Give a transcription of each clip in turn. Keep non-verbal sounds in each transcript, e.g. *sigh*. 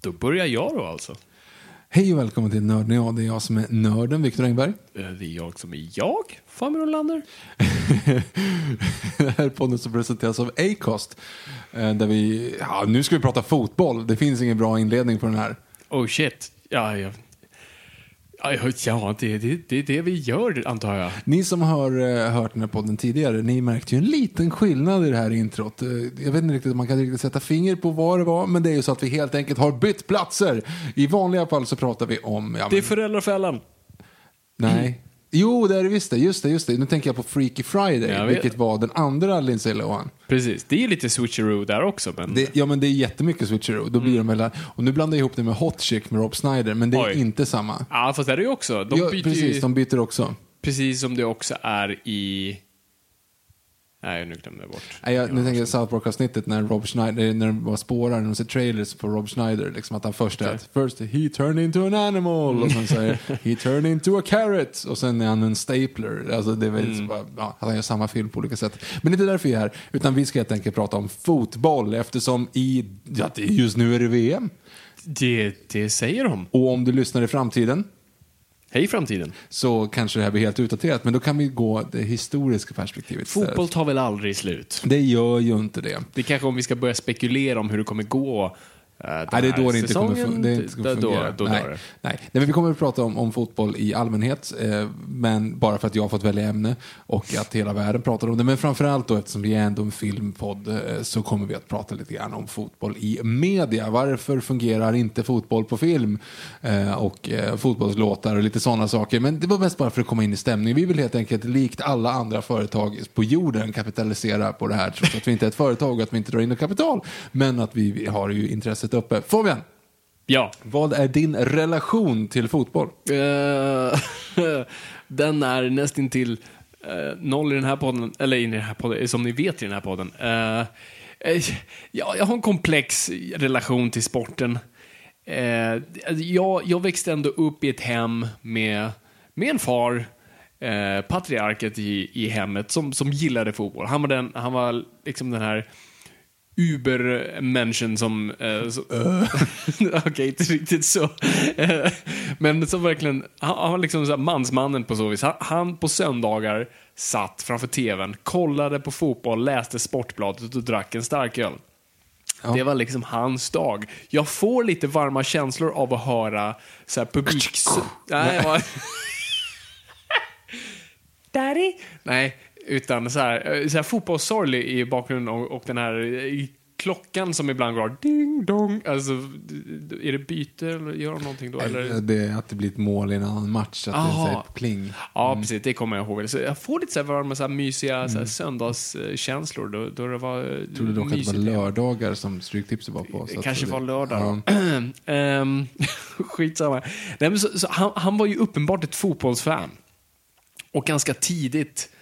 Då börjar jag då alltså. Hej och välkommen till Nörden jag. Det är jag som är nörden, Viktor Engberg. Eh, Det är jag som är jag, Fabian Olander. *laughs* Det här är podden som presenteras av Acast. eh, Där vi, ja, nu ska vi prata fotboll. Det finns ingen bra inledning på den här. Oh shit. Ja, ja. Ja, ja, ja det, det, det är det vi gör antar jag. Ni som har eh, hört den här podden tidigare, ni märkte ju en liten skillnad i det här introt. Eh, Jag vet inte riktigt om man kan riktigt sätta finger på vad det var, men det är ju så att vi helt enkelt har bytt platser. I vanliga fall så pratar vi om... Ja, Det är men, föräldrafällan. nej. Jo, det är det visst det. Just det, just det. Nu tänker jag på Freaky Friday, Jag vet. vilket var den andra Lindsay Lohan. Precis, det är lite switcheroo där också. Men... Det, ja, men det är jättemycket switcheroo. Då blir de hela, och nu blandar jag ihop det med Hot Chick med Rob Snyder, men det är Oj. inte samma. Ja, fast det är det ju också. De ja, byter precis, ju... de byter också. Precis som det också är i... Nej, nu glömde jag bort. Nej, jag, nu tänker jag South Park-avsnittet när Rob Schneider, när de bara spårar, när de ser trailers på Rob Schneider, liksom att han först är att first he turned into an animal och sen säger *laughs* he turned into a carrot och sen är han en stapler. Alltså det är väl så bara, ja, han gör samma film på olika sätt. Men det är inte därför vi är här, utan vi ska helt enkelt prata om fotboll eftersom i, ja, just nu är det VM. Det, det säger de. Och om du lyssnar i framtiden Hej framtiden. så kanske det här blir helt utdaterat, men då kan vi gå det historiska perspektivet. Fotboll tar väl aldrig slut? Det gör ju inte det. Det är kanske om vi ska börja spekulera om hur det kommer gå den Nej, det är då det inte kommer, fun- det inte kommer då- fungera. Då, då nej, nej. nej, men vi kommer att prata om, om fotboll i allmänhet, eh, men bara för att jag har fått välja ämne och att hela världen pratar om det. Men framförallt då, eftersom vi är ändå en filmpodd, eh, så kommer vi att prata lite grann om fotboll i media. Varför fungerar inte fotboll på film? Eh, och eh, fotbollslåtar och lite sådana saker. Men det var mest bara för att komma in i stämningen. Vi vill helt enkelt, likt alla andra företag på jorden, kapitalisera på det här. Trots att vi inte är ett företag och att vi inte drar in något kapital. Men att vi, vi har ju intresset uppe. Fabian! Ja. Vad är din relation till fotboll? Eh, *laughs* den är nästintill uh, noll i den här podden, eller i den här podden, som ni vet i den här podden. Eh, eh, ja, jag har en komplex relation till sporten. Eh, jag, jag växte ändå upp i ett hem med, med en far, eh, patriarket i, i hemmet, som, som gillade fotboll. Han var, den, han var liksom den här Uber-människan som... Eh, så, *laughs* Okej, inte riktigt så. Eh, men som verkligen, han, var liksom så här mansmannen på så vis. Han, han på söndagar satt framför tvn, kollade på fotboll, läste Sportbladet och drack en starköl. Det var liksom hans dag. Jag får lite varma känslor av att höra så här publik... Nej. *laughs* Daddy? Nej, utan så här, eh, så här fotbollssorglig i bakgrunden och, och den här eh, klockan som ibland går ding dong. Alltså, är det byte eller gör de någonting då? Eller? Det är att det blir ett mål i en annan match, att det Aha. säger pling. Ja, precis. Det kommer jag ihåg. Så jag får lite så här varma, så här mysiga så Mm. här söndagskänslor då, då det var eh, Tror du dock att det var lördagar som Stryktipset var på? så Det kanske det- var lördag. Ja. *clears throat* Ehm, *laughs* skitsamma. Nej, men så, så, han, han var ju uppenbart ett fotbollsfan. Och ganska tidigt eh,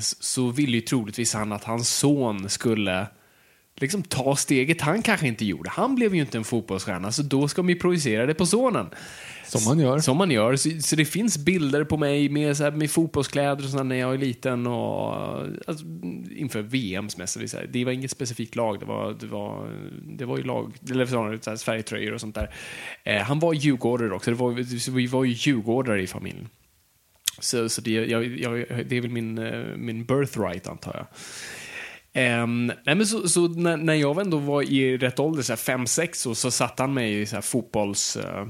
så ville ju troligtvis han att hans son skulle liksom ta steget han kanske inte gjorde. Han blev ju inte en fotbollsstjärna, så då ska man ju projicera det på sonen. Som man gör. Som man gör. Så, så det finns bilder på mig med, så här, med fotbollskläder och sånt när jag är liten och alltså, inför VMs mest. Det var inget specifikt lag, det var, det var, det var ju lag, eller så här, Sverigetröjor och sånt där. Eh, han var djurgårdare också, det var, vi var ju djurgårdare i familjen. Så, så det, jag, jag, det är väl min, eh, min birthright, antar jag. Um, nej men så, så när, när, jag ändå var i rätt ålder, 5-6, så, så satte han mig i så fotbolls... Uh,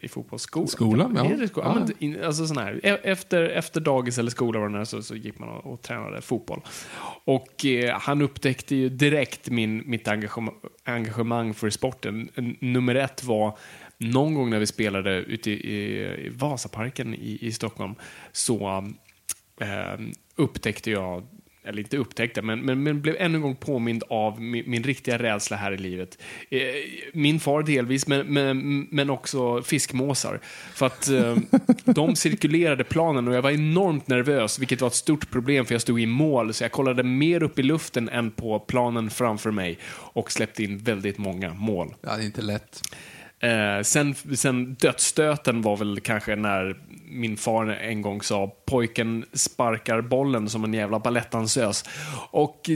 i fotbollsskolan. Skolan, ja. ja. Men, alltså sån här, e- efter, efter dagis eller skola var det så, så gick man och, och tränade fotboll. Och eh, han upptäckte ju direkt min, mitt engagemang, engagemang för sporten. Nummer ett var någon gång när vi spelade ute i, Vasaparken i, i Stockholm så eh, upptäckte jag eller inte upptäckte, men, men, men blev ännu en gång påmind av min, min riktiga rädsla här i livet. Eh, min far delvis, men, men, men också fiskmåsar. För att eh, *laughs* de cirkulerade planen och jag var enormt nervös, vilket var ett stort problem för jag stod i mål, så jag kollade mer upp i luften än på planen framför mig och släppte in väldigt många mål. Ja, det är inte lätt. Eh, sen, sen dödsstöten var väl kanske när min far en gång sa pojken sparkar bollen som en jävla balettdansös. Och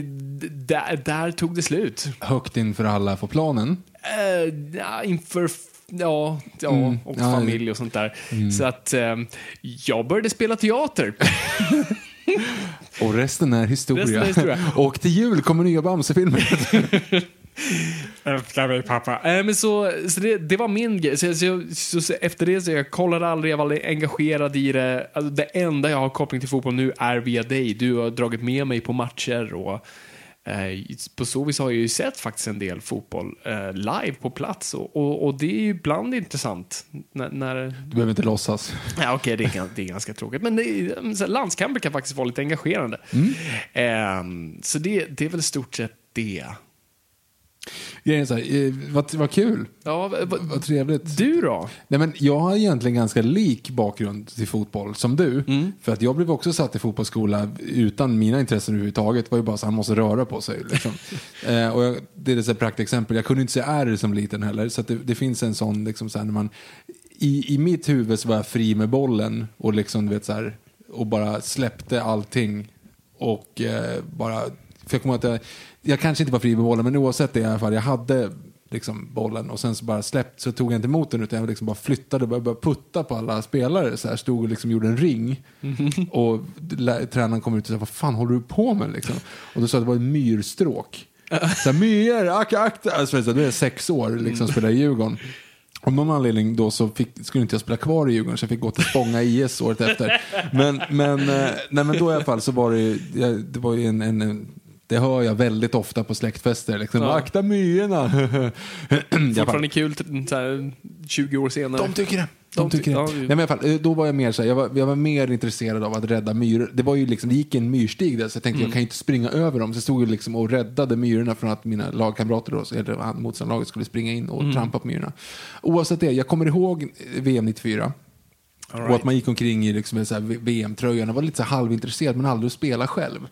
där, där tog det slut. Högt inför alla på planen? Eh, ja, inför Ja, ja mm, och familj och sånt där. Mm. Så att eh, jag började spela teater. *laughs* och resten är historia. Resten är historia. *laughs* och till jul kommer nya Bamse-filmer. *laughs* Efter mig pappa. Äh, men så, så det, det var min grej. Så, så, så, så, efter det så jag kollade aldrig, jag var aldrig engagerad i det. Alltså, det enda jag har koppling till fotboll nu är via dig. Du har dragit med mig på matcher och eh, på så vis har jag ju sett faktiskt en del fotboll eh, live på plats och, och, och, det är ju ibland intressant. När, när... Du behöver inte låtsas. Ja, Okej, okay, det, är, det är ganska tråkigt. Men det, landskamper kan faktiskt vara lite engagerande. Mm. Eh, så det, det är väl stort sett det. Grejen är så här, eh, vad, vad kul. Ja, vad, vad trevligt. Du då? Nej, men jag har egentligen ganska lik bakgrund till fotboll som du. Mm. För att jag blev också satt i fotbollsskola utan mina intressen överhuvudtaget. Det var ju bara så att han måste röra på sig. Liksom. *laughs* eh, och jag, det är ett praktexempel. Jag kunde inte se R som liten heller. Så det, det, finns en sån, liksom, så här, när man, i, i mitt huvud så var jag fri med bollen och liksom, du vet, så här, och bara släppte allting. Och eh, bara, för jag kommer att jag, jag kanske inte var fri med bollen, men oavsett det i alla fall, jag hade liksom bollen och sen så bara släppt så tog jag inte emot den utan jag liksom bara flyttade och började putta på alla spelare. Så här, stod och liksom gjorde en ring. Mm. Och tränaren kom ut och sa, vad fan håller du på med? Liksom. Och då sa att det var en myrstråk. Så här, myror, akta, akta. Alltså, då är jag sex år, liksom, mm. spelade i Djurgården. Av någon anledning då så fick, skulle inte jag spela kvar i Djurgården så jag fick gå till Spånga IS året efter. Men, men, eh, nej, men då i alla fall så var det, det var ju en, en det hör jag väldigt ofta på släktfester. Liksom, ja. Akta myrorna. *clears throat* Fortfarande kul så här, 20 år senare. De tycker det. De tycker det. Ja, Nej, men i alla fall, eh, då var jag mer så här, jag var, jag var mer intresserad av att rädda myror. Det var ju liksom, det gick en myrstig där så jag tänkte mm. jag kan ju inte springa över dem. Så jag stod ju liksom och räddade myrorna från att mina lagkamrater, då, eller motståndarlaget, skulle springa in och mm. trampa på myrorna. Oavsett det, jag kommer ihåg VM 94. Right. Och att man gick omkring i liksom VM-tröjan och var lite så halvintresserad men aldrig att spela själv.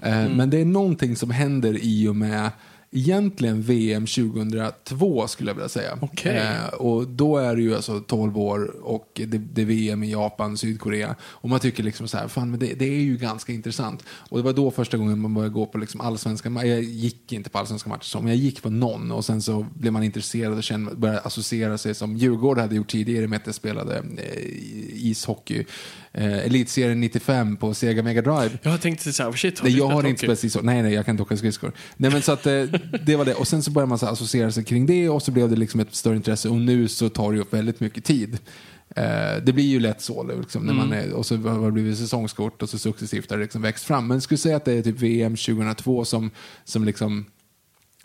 Eh, mm. Men det är någonting som händer i och med egentligen VM 2002 skulle jag vilja säga. Okay. Eh, och då är det ju alltså 12 år och det, det är VM i Japan, Sydkorea. Och man tycker liksom så här, fan men det, det, är ju ganska intressant. Och det var då första gången man började gå på liksom allsvenska matcher. Jag gick inte på allsvenska matcher, men jag gick på någon. Och sen så blev man intresserad och kände, började associera sig som Djurgården hade gjort tidigare med att jag spelade eh, ishockey eh, Elitserien 95 på Sega Mega Drive. Jag tänkte så här, shit, har nej, jag har inte spelat skridskor. Nej, nej, jag kan inte åka skridskor. Nej, men så att eh, det var det. Och sen så började man så associera sig kring det och så blev det liksom ett större intresse och nu så tar det upp väldigt mycket tid. Eh, det blir ju lätt så, liksom, när mm. man är, och så har det blivit säsongskort och så successivt har det liksom växt fram. Men jag skulle säga att det är typ VM 2002 som, som liksom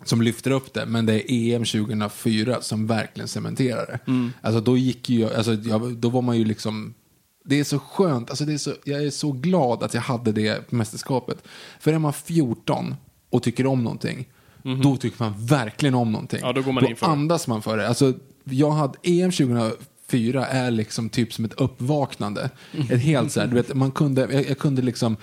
som lyfter upp det, men det är EM 2004 som verkligen cementerar det. Mm. Alltså då gick ju, alltså, då var man ju liksom det är så skönt, alltså det är så, jag är så glad att jag hade det mästerskapet. För är man 14 och tycker om någonting, mm -hmm. då tycker man verkligen om någonting. Ja, då går man då in för andas man för det. Alltså, jag hade EM 2004 är liksom typ som ett uppvaknande. Mm. Ett helt så här, du vet, man kunde, jag, jag kunde liksom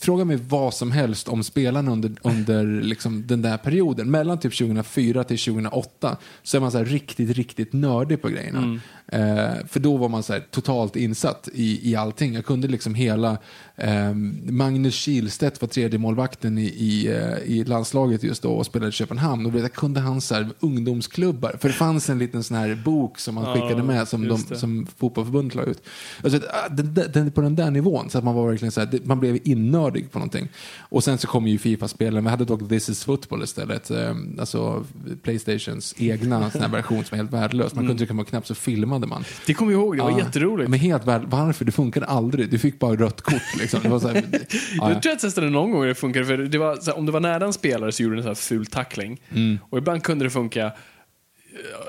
fråga mig vad som helst om spelarna under, under liksom den där perioden. Mellan typ 2004 till 2008 så är man så här riktigt, riktigt nördig på grejerna. Mm. Eh, för då var man så här totalt insatt i, i allting. Jag kunde liksom hela eh, Magnus Kihlstedt var tredje målvakten i, i, eh, i landslaget just då och spelade i Köpenhamn. Och jag kunde hans så här, ungdomsklubbar. För det fanns en liten sån här bok som man skickade med som, de, som fotbollförbundet la ut. Alltså, ah, den, den, på den där nivån, så att man var verkligen så här, man blev innördig på någonting. Och sen så kom ju Fifa-spelen, vi hade dock This is football istället. Eh, alltså Playstations egna sån här version som är helt värdelös. Man kunde trycka på en knapp så filmade man. Det kommer jag ihåg, det var Ja, jätteroligt. Men helt värd, varför? Det funkade aldrig. Du fick bara rött kort liksom. Det var så här, *laughs* ja, Jag ja. tror jag testade någon gång det funkade, för det var, här, om det var nära en spelare så gjorde den så här ful tackling. Mm. Och ibland kunde det funka,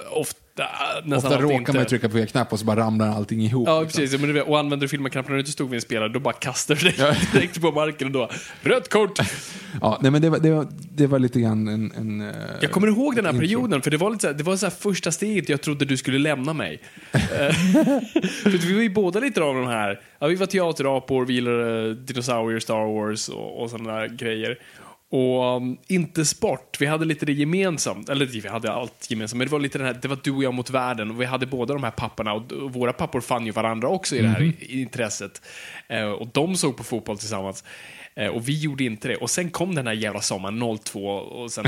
ofta, nästan Ofta råkar inte. man trycka på fel knapp och så bara ramlar allting ihop. Ja, liksom. precis. Men du vet, och använder du filmaknappen när du inte stod vid en spelare, då bara kastar du dig *laughs* direkt på marken och då, rött kort! Ja, nej, men det var, det, var, det var lite grann en... en eh, Jag kommer ihåg den här intro. perioden, för det var, lite så här, det var så första steget jag trodde du skulle lämna mig. *laughs* Eh, *laughs* för vi var ju båda lite av de här, ja, vi var teaterapor, vi gillade dinosaurier, Star Wars och, och sådana där grejer. Och um, inte sport, vi hade lite det gemensamt, eller vi hade allt gemensamt, men det var lite den här, det var du och jag mot världen. Och vi hade båda de här papporna. Och, och våra pappor fann ju varandra också i det här i- intresset. Eh, och de såg på fotboll tillsammans. Eh, och vi gjorde inte det. Och sen kom den här jävla sommaren 02 och sen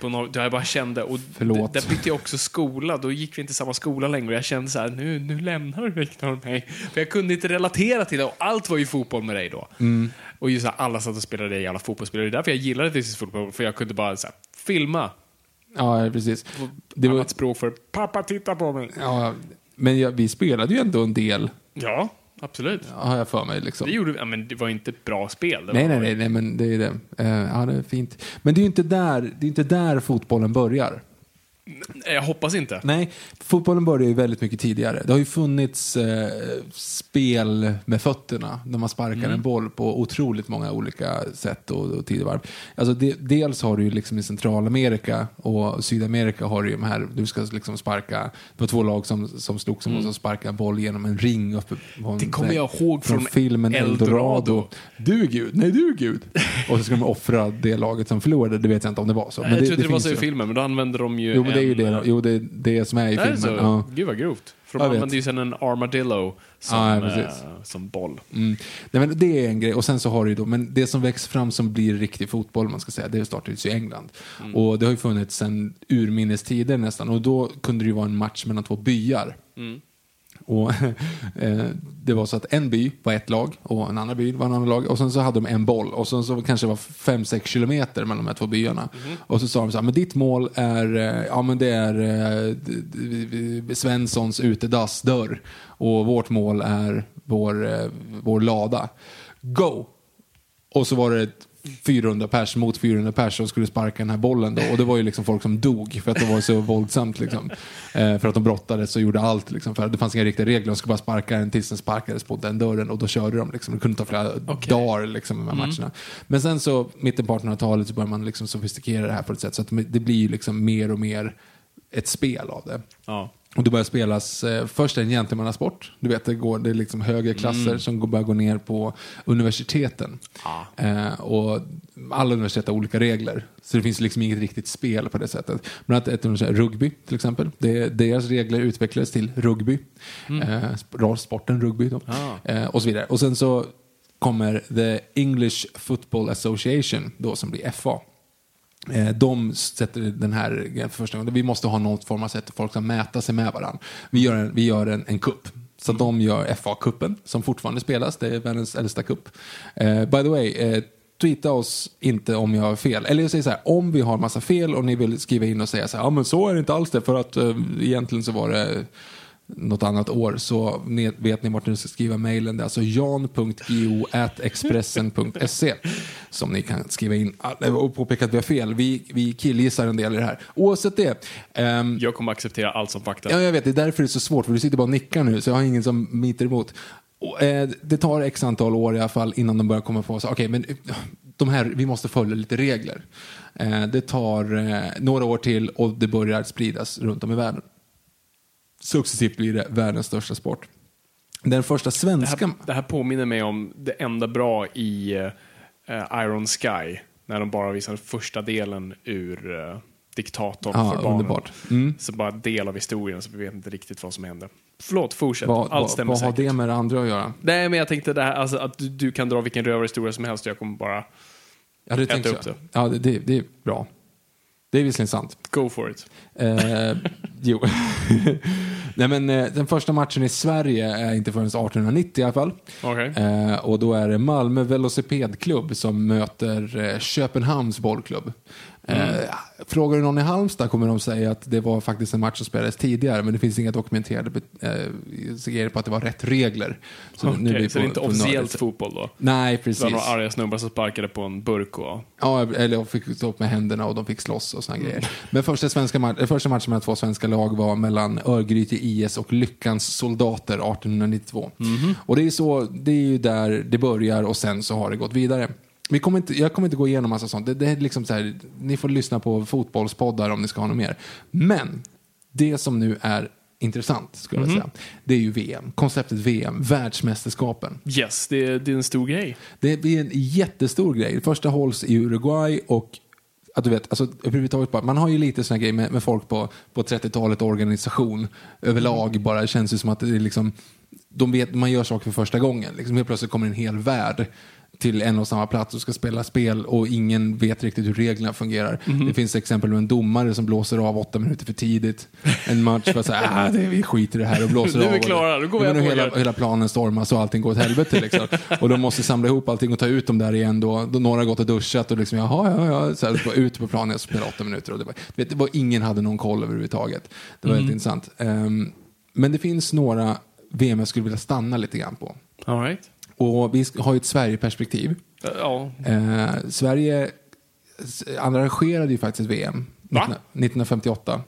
på då jag bara kände, och Förlåt. där bytte jag också skola, då gick vi inte samma skola längre och jag kände så här, nu, nu lämnar Viktor mig. För jag kunde inte relatera till det och allt var ju fotboll med dig då. Mm. Och just här, alla satt och spelade det jävla fotbollsspelare. Det är därför jag gillade is fotboll, för jag kunde bara så här, filma. Ja, precis. Det var, Annat språk för pappa titta på mig. ja, men jag, vi spelade ju ändå en del, Ja, absolut. har jag för mig. Liksom. Det gjorde ja, men det var inte ett bra spel. Nej, nej, nej, nej, men det är det. Eh, ja, det är fint. Men det är ju inte där, det är inte där fotbollen börjar. Jag hoppas inte. Nej, fotbollen började ju väldigt mycket tidigare. Det har ju funnits eh, spel med fötterna när man sparkar Mm. en boll på otroligt många olika sätt och, och tidevarv. Alltså det, dels har du ju liksom i Centralamerika och Sydamerika har du ju de här, du ska liksom sparka, det var två lag som, som slog som måste sparka en boll genom en ring uppe på en, Mm. Det kommer jag ihåg från filmen Eldorado. Eldorado. Du är Gud, nej du är Gud. och så ska de offra det laget som förlorade, det vet jag inte om det var så. jag trodde det, var finns så i filmen, men då använder de ju Jo, men det är ju det, jo, det, är det som är i Är filmen. så? Ja. Gud vad grovt. För de använder ju sen en armadillo som, Ja, ja, eh, som boll. Mm. Nej, men det är en grej. Och sen så har du då, men det som växer fram som blir riktig fotboll, man ska säga, det startades i England. Mm. Och det har ju funnits sedan urminnes tider nästan. Och då kunde det ju vara en match mellan två byar. Mm. Och *laughs* eh, Det var så att en by var ett lag och en annan by var en annan lag. Och sen så hade de en boll och sen så kanske det var fem sex kilometer mellan de här två byarna. Mhm. Och så sa de så här, men ditt mål är, eh, ja men det är eh, Svenssons utedassdörr. Och vårt mål är vår, vår lada. Go! Och så var det 400 pers mot 400 pers som skulle sparka den här bollen då. Och det var ju liksom folk som dog för att det var så våldsamt liksom. Eh, för att de brottades och gjorde allt liksom. För det fanns inga riktiga regler. De skulle bara sparka den tills den sparkades på den dörren och då körde de liksom. Det kunde ta flera dagar liksom de här matcherna. Men sen så, mitten på 1800-talet så började man liksom sofistikera det här på ett sätt så att det blir ju liksom mer och mer ett spel av det. Ja. Och det börjar spelas, eh, först en gentlemannasport. Du vet, det, går, det är liksom högre klasser Mm. som går, börjar gå ner på universiteten. Eh, och alla universitet har olika regler. Så det finns liksom inget riktigt spel på det sättet. Men att ett universitet, rugby till exempel, det, deras regler utvecklades till rugby. Eh, sp- sporten rugby då. Mm. Ah. Eh, och så vidare. Och sen så kommer the English Football Association då som blir FA. Eh, De sätter den här för första gången. Vi måste ha någon form av sätt att folk ska mäta sig med varandra. Vi gör en, vi gör en, en kupp. Så att de gör FA-kuppen som fortfarande spelas. Det är världens äldsta kupp. Eh, by the way, eh, tweeta oss inte om jag har fel. Eller jag säger så här, om vi har massa fel och ni vill skriva in och säga så här, ja men så är det inte alls det för att eh, egentligen så var det något annat år så vet ni vart ni ska skriva mejlen. Det är alltså jan.go.expressen.se som ni kan skriva in eh, och påpeka att vi har fel. Vi, vi killgissar en del i det här. Oavsett det. ehm, Jag kommer acceptera allt som fakta. Ja, jag vet. Det är därför det är så svårt, för du sitter bara och nickar nu, så jag har ingen som miter emot. Och, eh, det tar x antal år i alla fall innan de börjar komma på så okej, men eh, de här, vi måste följa lite regler. Eh, det tar eh, några år till och det börjar spridas runt om i världen. Successivt blir det världens största sport. Den första Det svenska... här, det här påminner mig om det enda bra i, eh, Iron Sky. När de bara visade första delen ur eh, Diktatorn Ja, för barnen. Mm. Så bara del av historien, så vi vet inte riktigt vad som hände. Förlåt, fortsätt. Vad, Allt vad, stämmer vad har det med det andra att göra? Nej, men jag tänkte det här, alltså, att du, du kan dra vilken rövarhistoria som helst och jag kommer bara Ja, det Äta upp jag. det. Ja, det, det, det är bra. Det är visserligen sant. go for it. Eh, *laughs* jo. *laughs* Nej, men eh, den första matchen i Sverige är inte förrän 1890 i alla fall. Okej. Eh, och då är det Malmö Velocipedklubb som möter eh, Köpenhamns bollklubb. Eh, frågar du någon i Halmstad kommer de säga att det var faktiskt en match som spelades tidigare men det finns inga dokumenterade eh, grejer på att det var rätt regler. Så Okej, nu är vi så det är inte officiellt fotboll då? Nej, Det precis. var några arga snubbar som sparkade på en burk och... Ja, eller de fick stå upp med händerna och de fick slåss och såna grejer. Men första, svenska ma- eh, första matchen mellan två svenska lag var mellan Örgryte IS och Lyckans soldater 1892. Och det är, så, det är ju där det börjar och sen så har det gått vidare. Vi kommer inte, jag kommer inte gå igenom massa sånt. Det, det är liksom så här, ni får lyssna på fotbollspoddar om ni ska ha något mer. Men det som nu är intressant, skulle jag säga, det är ju VM. Konceptet VM, världsmästerskapen. Yes, det, är- det är en stor grej. Det blir en jättestor grej. Det första hålls i Uruguay och att du vet, alltså, överhuvudtaget bara, man har ju lite såna grejer med, med folk på, på 30-talet, organisation överlag bara. Det känns ju som att det är liksom, de vet, man gör saker för första gången. Liksom, helt plötsligt kommer en hel värld till en och samma plats och ska spela spel och ingen vet riktigt hur reglerna fungerar. Det finns exempel med en domare som blåser av åtta minuter för tidigt. En match för att säga, ah, det, vi skiter i det här och blåser Nu är av. vi och klara, det- då går vi Ja, men hem och hela, planen stormas och allting går åt helvete. Liksom. Och de måste samla ihop allting och ta ut dem där igen. Då, då några har gått och duschat och liksom, jaha, ja, ja, så här, ut på planen och spela åtta minuter. Och det var, vet, det var, ingen hade någon koll överhuvudtaget. Det var helt intressant. Ehm, men det finns några VM jag skulle vilja stanna lite grann på. All right. Och vi har ju ett Sverige-perspektiv. Ja, Eh, Sverige arrangerade ju faktiskt ett VM Va? 19, 1958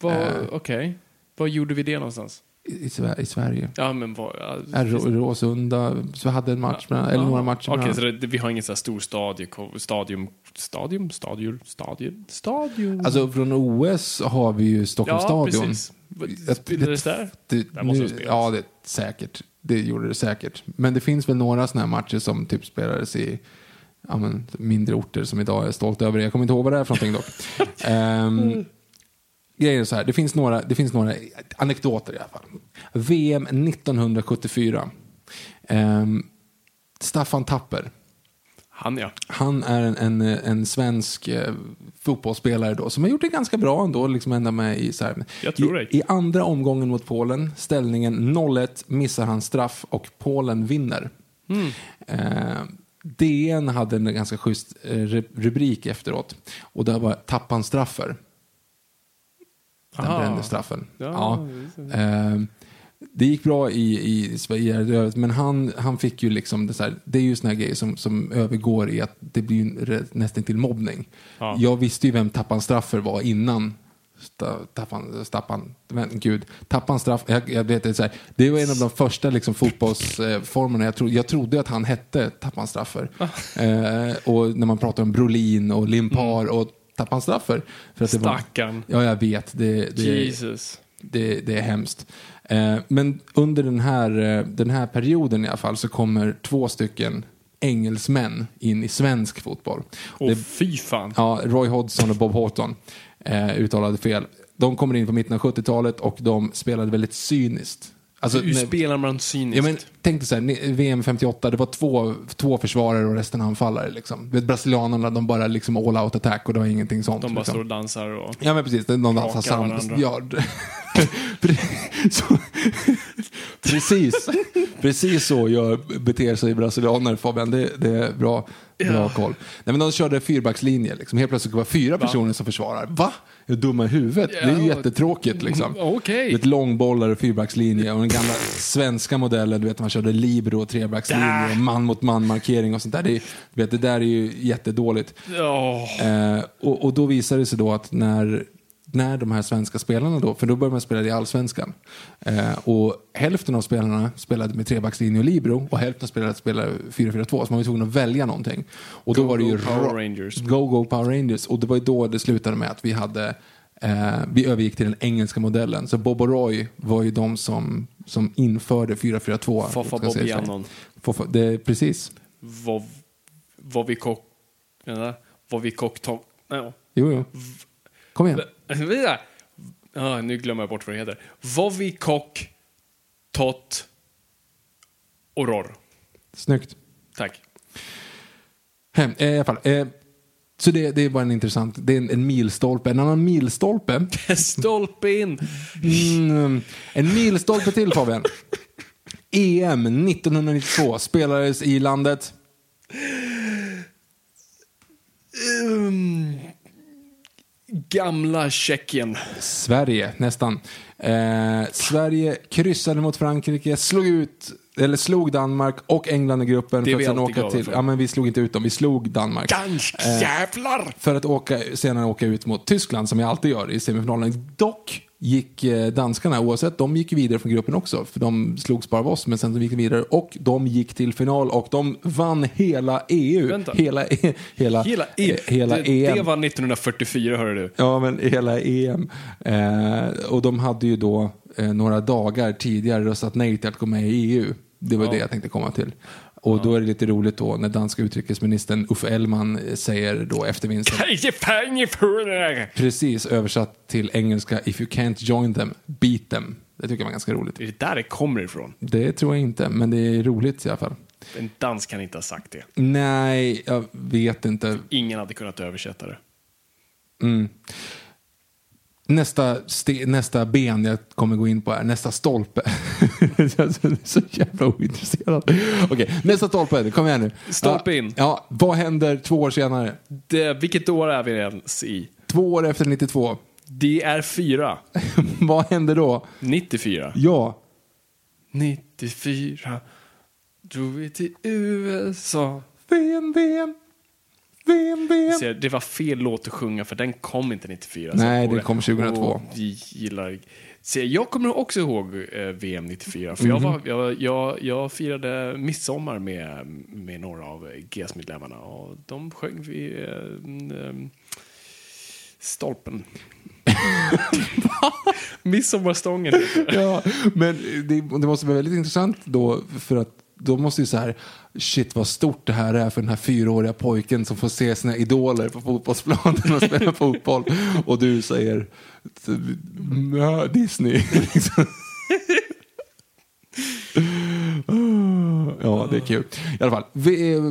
vad, Eh. okej. Vad gjorde vi det någonstans? i, i, Sver- i Sverige. Ja, men vad... Ja, Råsunda, så vi hade en match, med, eller några matcher. Okej, med- så det, vi har ingen så här stor stadie, stadium, stadium, stadium, stadium, stadium. Alltså från OS har vi ju Stockholms ja, stadion. precis. Spelades där? Det, Där måste nu, det spelas. ja, det säkert. Det gjorde det säkert. Men det finns väl några sådana här matcher som typ spelades i ja, men, mindre orter som idag är stolt över det. Jag kommer inte ihåg vad det är för någonting dock. um, *laughs* grejen är så här, det finns, några, det finns några anekdoter i alla fall. VM 1974. Ehm, Staffan Tapper. Han ja. Han är en, en, en svensk eh, fotbollsspelare då, som har gjort det ganska bra ändå. Liksom ända med i, så här, Jag tror I, det. I andra omgången mot Polen, ställningen 0-1, missar han straff och Polen vinner. Mm. Eh, DN hade en ganska schysst eh, ru- rubrik efteråt. Och det var tappan straffer. Den Aha. brände straffen. Ja, Eh, det gick bra i, i Sverige, men han, han fick ju liksom, det, så här, det är ju såna här grejer som, som övergår i att det blir nästan till mobbning. Ja. Jag visste ju vem Tappan Straffer var innan Tappan, Stappan, men gud, Tappan Straff, jag, jag vet det, här, det var en av de första liksom, fotbollsformerna, jag, tro, jag trodde att han hette Tappan Straffer. eh, och när man pratar om Brolin och Limpar och Tappan Straffer. För att det var, Stackarn. ja, jag vet. Det, det, Jesus. det, det är hemskt. Eh, men under den här, eh, den här perioden i alla fall så kommer två stycken engelsmän in i svensk fotboll. Det- fy fan. Ja, Roy Hodgson och Bob Horton eh, uttalade fel. De kommer in på mitten av 70-talet och de spelade väldigt cyniskt. Alltså, Hur när- spelar man cyniskt? Ja, men, tänk dig så här, VM 58, det var två, två försvarare och resten anfallare. Liksom. Vet, brasilianerna, de bara liksom all out attack och det var ingenting sånt. De bara liksom. står och dansar och... Ja men precis, de dansar Hakar samma. varandra. Ja, *laughs* så, precis, precis så gör, beter sig brasilianer Fabian. Det, det är bra, bra Ja. koll. Nej, men de körde fyrbackslinje. Liksom. Helt plötsligt var det fyra personer som försvarar. Va? Är du dumma i huvudet? Det är ju Ja. jättetråkigt. Liksom. Okej. Ett långbollar och fyrbackslinje och den gamla svenska modellen, du vet man körde libero och trebackslinje och man mot man markering och sånt där. Det, är- vet, det där är ju jättedåligt. Ja. Eh, och, och då visar det sig då att när, när de här svenska spelarna då, för då börjar man spela i allsvenskan. Eh, och hälften av spelarna spelade med trebackslinje och libero och hälften spelade, spelade 4-4-2. Så man var tvungen att välja någonting. Och då Go, var det ju go, Power ra- Rangers. Go Go Power Rangers. Och det var ju då det slutade med att vi hade Eh, vi övergick till den engelska modellen. Så Bob och Roy var ju de som, som införde 4-4-2. Foffa så. Bobbianon. Foffa, det, precis. Vov... vad vi kock... Vad vi kock... Ja. Jo, jo. Kom igen. Ja, nu glömmer jag bort vad det heter. Vad vi kock... Tot... Oror. Snyggt. Tack. Hem, eh, I alla fall. Eh, så det, det är bara en intressant, det är en, en milstolpe. En annan milstolpe. *laughs* Stolpe in! Mm, en milstolpe till Fabian. EM 1992 spelades i landet. Um, gamla Tjeckien. Sverige, nästan. Eh, Sverige kryssade mot Frankrike, slog ut eller slog Danmark och England i gruppen Det för att sen åka till... för. Ja, men vi slog inte ut dem, vi slog Danmark. Jävlar! För att åka, senare åka ut mot Tyskland som jag alltid gör i semifinalen. Dock gick eh, danskarna, oavsett, de gick vidare från gruppen också. För de slogs bara av oss, men sen gick de vidare. Och de gick till final och de vann hela EU. Vänta. Hela, e- hela, Hela, E- eh, hela det, EM. det var 1944, hörru du. Ja, men hela EM. Eh, och de hade ju då eh, några dagar tidigare röstat nej till att gå med i EU. Det var Ja. det jag tänkte komma till. Och då är det lite roligt då när danska utrikesministern Uffe Elman eh, säger då efter vinsten, precis översatt till engelska, if you can't join them, beat them. Det tycker jag var ganska roligt. Det är där det kommer ifrån. Det tror jag inte, men det är roligt i alla fall. En dansk kan inte ha sagt det. Nej, jag vet inte. Ingen hade kunnat översätta det. Nästa, nästa ben jag kommer gå in på är nästa stolpe. *laughs* jag är så jävla ointresserad. Okej, nästa stolpe, kom igen nu. Stolpe in. Ja, vad händer två år senare? det. Vilket år är vi ens i? Två år efter 92. Det är fyra. *laughs* vad händer då? 94. Ja, 94 drog vi till USA. VM, VM. VM, VM. Det var fel låt att sjunga för den kom inte 94. Nej, den kom 2002. Och vi gillar... Jag kommer också ihåg eh, VM 94. För jag, var, jag, jag, jag firade midsommar med, med några av GS-medlemmarna. Och de sjöng vid eh, mm, stolpen. *laughs* Midsommarstången. Ja, men det, det måste vara väldigt intressant då, för att då måste ju så här, shit vad stort det här är för den här fyraåriga pojken som får se sina idoler på fotbollsplanen och spela *laughs* fotboll. Och du säger, Disney. *laughs* Liksom. Ja, det är kul. I alla fall,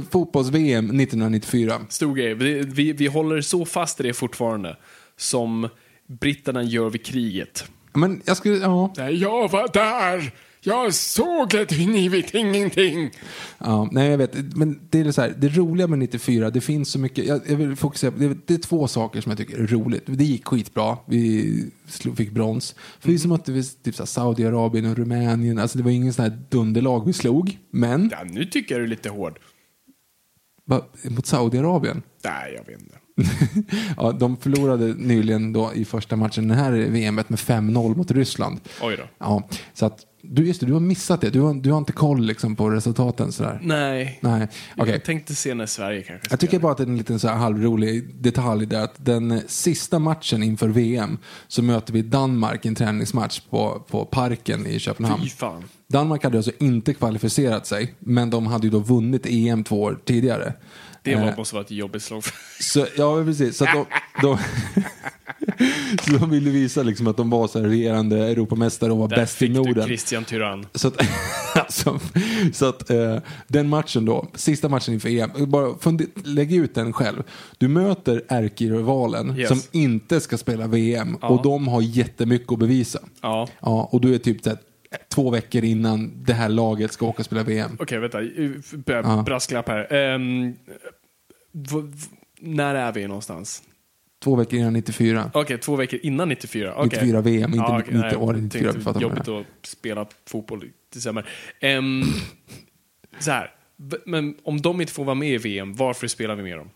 fotbolls-VM 1994. Stor grej. Vi, vi, vi håller så fast i det fortfarande som britterna gör vid kriget. Men jag skulle, ja. Jag var där! Jag såg det, ni vet ingenting. Ja, nej, jag vet. Men det är så här, det roliga med 94, det finns så mycket. Jag, jag vill fokusera på, det, det är två saker som jag tycker är roligt. Det gick skitbra. Vi slog, fick brons. För vi som mötte vi, typ så här, Saudiarabien och Rumänien. Alltså det var ingen sån här dunderlag vi slog. Men, Ja, nu tycker jag du är lite hård. va, mot Saudiarabien. Nej, jag vet inte. *laughs* ja, de förlorade nyligen då i första matchen den här VMet med 5-0 mot Ryssland. Oj då. Ja, så att, du, just det, du har missat det. Du har, du har inte koll liksom, på resultaten sådär. Nej. Nej, okej. Jag tänkte se när Sverige kanske Jag tycker spelar. bara att det är en liten så här halvrolig detalj där att den sista matchen inför VM så möter vi Danmark i en träningsmatch på, på Parken i Köpenhamn. Fy fan. Danmark hade alltså inte kvalificerat sig, men de hade ju då vunnit EM två år tidigare. Det var, Eh, måste vara ett jobbigt slag. så, ja, precis. Så, de, de, *laughs* så de ville visa liksom att de var så här regerande Europamästare och var Där bäst i Norden. Christian Tyrann. Så att, *laughs* alltså, så att eh, den matchen då, sista matchen inför EM, bara funder, lägg ut den själv. Du möter ärkerivalen Yes. som inte ska spela VM Ja. och de har jättemycket att bevisa. Ja. Ja, och du är typ så här, två veckor innan det här laget ska åka och spela VM. Okej, vänta. Uh, b- Ja. Brasklapp här. V- när är vi någonstans? Två veckor innan 94. Okej, två veckor innan 94. Okej. 94 VM, inte, okej, inte nej, året 94. tänkte Fattar du vad jag Jobbigt att spela fotboll i december. Um, så här. Men om de inte får vara med i VM, varför spelar vi med dem?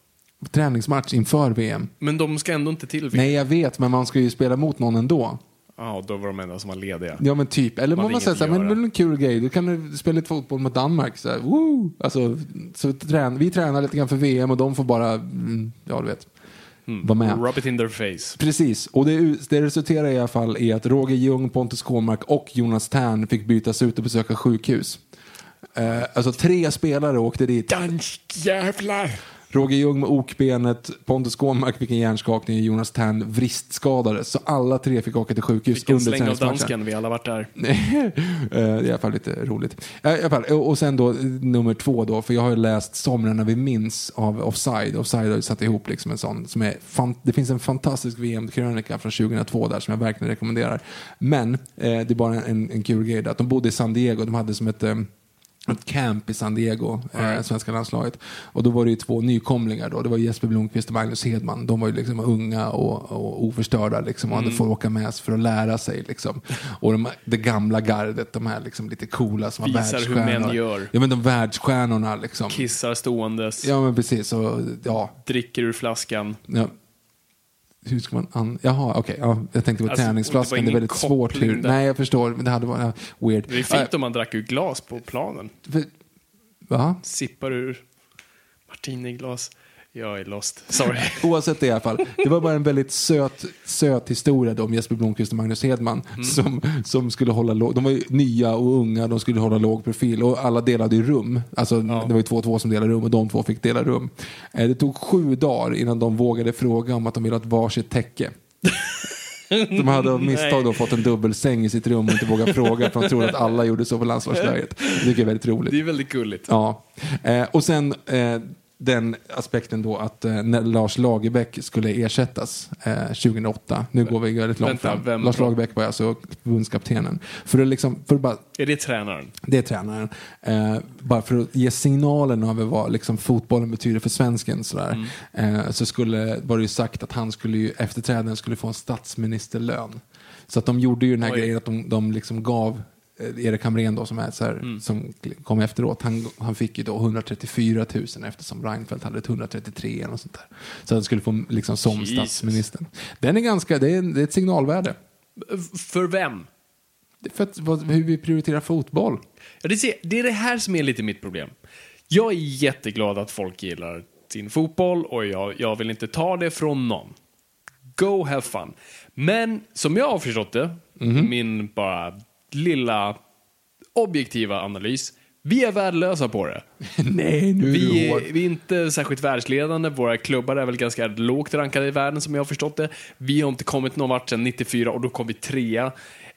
Träningsmatch inför VM. Men de ska ändå inte till VM. Nej, jag vet, men man ska ju spela mot någon ändå. Ja, då var de enda som var lediga. Ja men typ, eller Man man säger så här, men det är en kul grej, du kan spela lite fotboll mot Danmark. Så här, woo! Alltså, så trän, vi tränar lite grann för VM och de får bara, mm, ja du vet, vara med. Rub it in their face. Precis, och det, det resulterar i alla fall i att Roger Ljung, Pontus Kåmark och Jonas Tern fick bytas ut och besöka sjukhus. Eh, alltså tre spelare åkte dit. Dansk jävlar! Roger Ljung med okbenet, Pontus Gåmark fick en hjärnskakning, Jonas Tern vristskadades. Så alla tre fick åka till sjukhus Vilken under släng av dansken, vi alla varit där. *laughs* Eh, det är i alla fall lite roligt. Eh, I alla fall, och och sen då eh, nummer två då, för jag har ju läst Somrarna vi minns av Offside. Offside har ju satt ihop liksom en sån som är, det finns en fantastisk VM-krönika från 2002 där som jag verkligen rekommenderar. Men eh, det är bara en, en kul grej där, att de bodde i San Diego, de hade som ett ett camp i San Diego, eh, svenska landslaget. Och då var det ju två nykomlingar då. Det var Jesper Blomqvist och Magnus Hedman. De var ju liksom unga och, och oförstörda liksom, och hade fått åka med för att lära sig. Liksom. Och de, det gamla gardet, de här liksom lite coola som var Visar hur världsstjärnor. män gör. Ja men de världsstjärnorna liksom. Kissar ståendes, Ja men precis. Och, ja, dricker ur flaskan. ja. Hur ska man an... Jaha, okej. ja, jag tänkte på Alltså, träningsflaskan. det Det är väldigt svårt. Hur... Nej, jag förstår. Men det hade varit ja, weird. Det är fint om man drack ur glas på planen. För... Va? Sippar ur martiniglas. Jag är lost. Sorry. *laughs* Oavsett det i alla fall. Det var bara en väldigt söt, söt historia om Jesper Blomqvist och Magnus Hedman. Mm. Som, som skulle hålla låg, de var ju nya och unga, de skulle hålla låg profil och alla delade ju rum. Alltså det var ju två och två som delade rum och de två fick dela rum. Eh, Det tog sju dagar innan de vågade fråga om att de ville ha ett varsitt täcke. *laughs* De hade av misstag då fått en dubbelsäng i sitt rum och inte vågat fråga för de trodde att alla gjorde så på landslagsläget. Det *laughs* tycker jag är väldigt roligt. Det är väldigt gulligt. Ja, eh, och sen eh, den aspekten då att eh, när Lars Lagerbäck skulle ersättas eh, 2008, nu går vi väldigt långt Vänta, fram. Lars? Lagerbäck var alltså förbundskaptenen. För att liksom, för att bara, Är det tränaren? det är tränaren. Eh, bara för att ge signalen över vad liksom, fotbollen betyder för svensken sådär, Mm. eh, så skulle, var det ju sagt att han skulle ju, efterträdaren skulle få en statsministerlön. Så att de gjorde ju den här Oj. grejen att de, de liksom gav Erik Hamrén då som, är så här, Mm. som kom efteråt, han, han fick ju då 134 000 eftersom Reinfeldt hade ett 133 eller något sånt där. Så han skulle få liksom som Jesus. statsminister. Den är ganska, det är, det är ett signalvärde. För vem? För att, vad, hur vi prioriterar fotboll. Ja, det, ser, det är det här som är lite mitt problem. Jag är jätteglad att folk gillar sin fotboll och jag, jag vill inte ta det från någon. Go have fun. Men som jag har förstått det, min bara lilla objektiva analys, vi är värdelösa på det. *laughs* Nej, nu är Vi är, vi är inte särskilt världsledande. Våra klubbar är väl ganska lågt rankade i världen som jag har förstått det. Vi har inte kommit någon vart sedan 94 och då kom vi trea.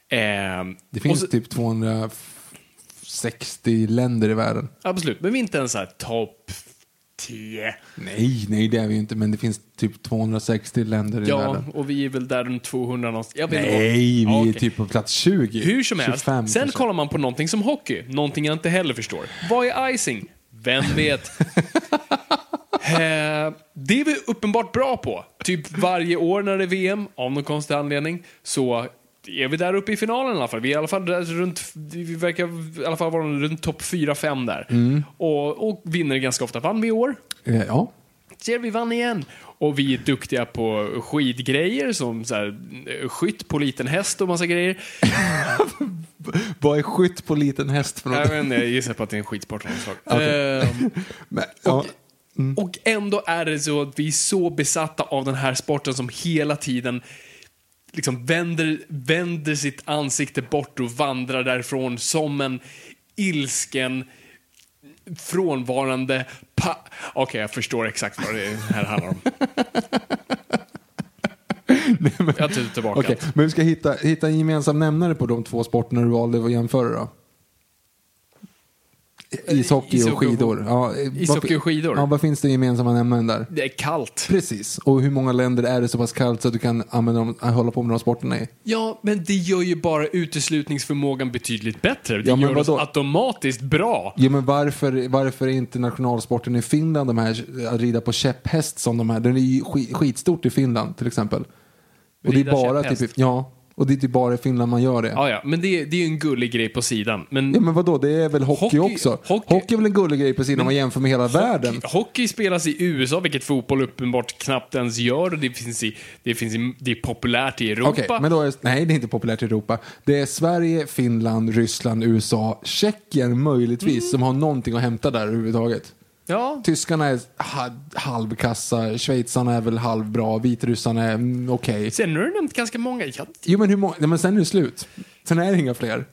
Eh, Det finns så- typ 260 länder i världen. Absolut, men vi är inte ens topp 10. Nej, nej det är vi ju inte, men det finns typ 260 länder i Ja, världen. och vi är väl där runt 200 någonstans. Nej, vi vad- Ja, är okej. typ på plats 20. Hur som helst, 25 sen kanske. kollar man på någonting som hockey. Någonting jag inte heller förstår. Vad är icing? Vem vet? *laughs* Eh, det är vi uppenbart bra på. Typ varje år när det är VM, av någon konstig anledning, så är vi där uppe i finalen i alla fall. Vi är i alla fall runt, vi verkar i alla fall vara runt topp 4-5 där. Mm. Och, och vinner ganska ofta. Vann vi i år? Eh, Ja. Ser vi vann igen. Och vi är duktiga på skidgrejer som så här, eh, skytt på liten häst och massa grejer. *laughs* Vad är skytt på liten häst för något? Jag, vet inte, jag gissar på att det är en skidsport av något slag. Okej. Ehm, *laughs* Men, ja. Och ändå är det så att vi är så besatta av den här sporten som hela tiden liksom vänder, vänder sitt ansikte bort och vandrar därifrån som en ilsken frånvarande pa... Okej, jag förstår exakt vad det här handlar om. *laughs* jag tar tillbaka allt. men vi ska hitta, hitta en gemensam nämnare på de två sporterna du valde att jämföra då. Ishockey och Ishockey och- skidor. Ja, eh, Ishockey och skidor. Ja, vad finns det gemensamma nämnaren där? Det är kallt. Precis. Och hur många länder är det så pass kallt så att du kan använda dem, hålla på med de sporterna i? Ja, men det gör ju bara uteslutningsförmågan betydligt bättre. Det Ja, gör oss automatiskt bra. Ja, men varför, varför är inte nationalsporten i Finland de här, att rida på käpphäst som de här? Den är ju sk- skitstort i Finland till exempel. Och det är bara typ, ja, och det är typ bara i Finland man gör det. Ja, ja, men det, det är ju en gullig grej på sidan. Men, Ja men vadå, det är väl hockey, Hockey- också? hockey- Hockey, är väl en gullig grej på sidan om man jämför med hela världen? hockey, hockey spelas i USA, vilket fotboll uppenbart knappt ens gör. Och Det, finns i, det, finns i, det är populärt i Europa. Okej, men då är, nej det är inte populärt i Europa. Det är Sverige, Finland, Ryssland, USA, Tjeckien möjligtvis Mm. som har någonting att hämta där överhuvudtaget. Ja, Tyskarna är ha, halvkassa, schweizarna är väl halvbra, vitryssarna är mm, okej. sen har du nämnt ganska många. Ja, Jo men hur många, nej, men sen är det slut. Sen är det inga fler.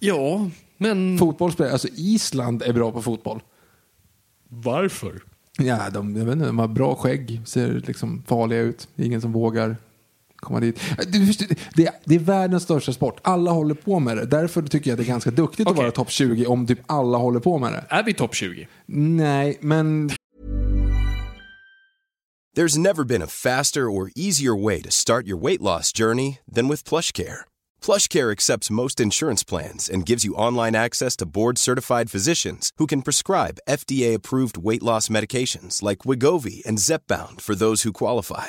ja men Fotbollsspelare, alltså Island är bra på fotboll. varför? Ja, de, jag vet inte, de har bra skägg, ser liksom farliga ut. Ingen som vågar komma dit. Det, det, det är världens största sport. Alla håller på med det. Därför tycker jag det är ganska duktigt att Okej. vara topp 20 om typ alla håller på med det. Är vi topp 20? Nej, men There's never been a faster or easier way to start your weight loss journey than with PlushCare. PlushCare accepts most insurance plans and gives you online access to board-certified physicians who can prescribe FDA-approved weight loss medications like Wigovi and Zepbound for those who qualify.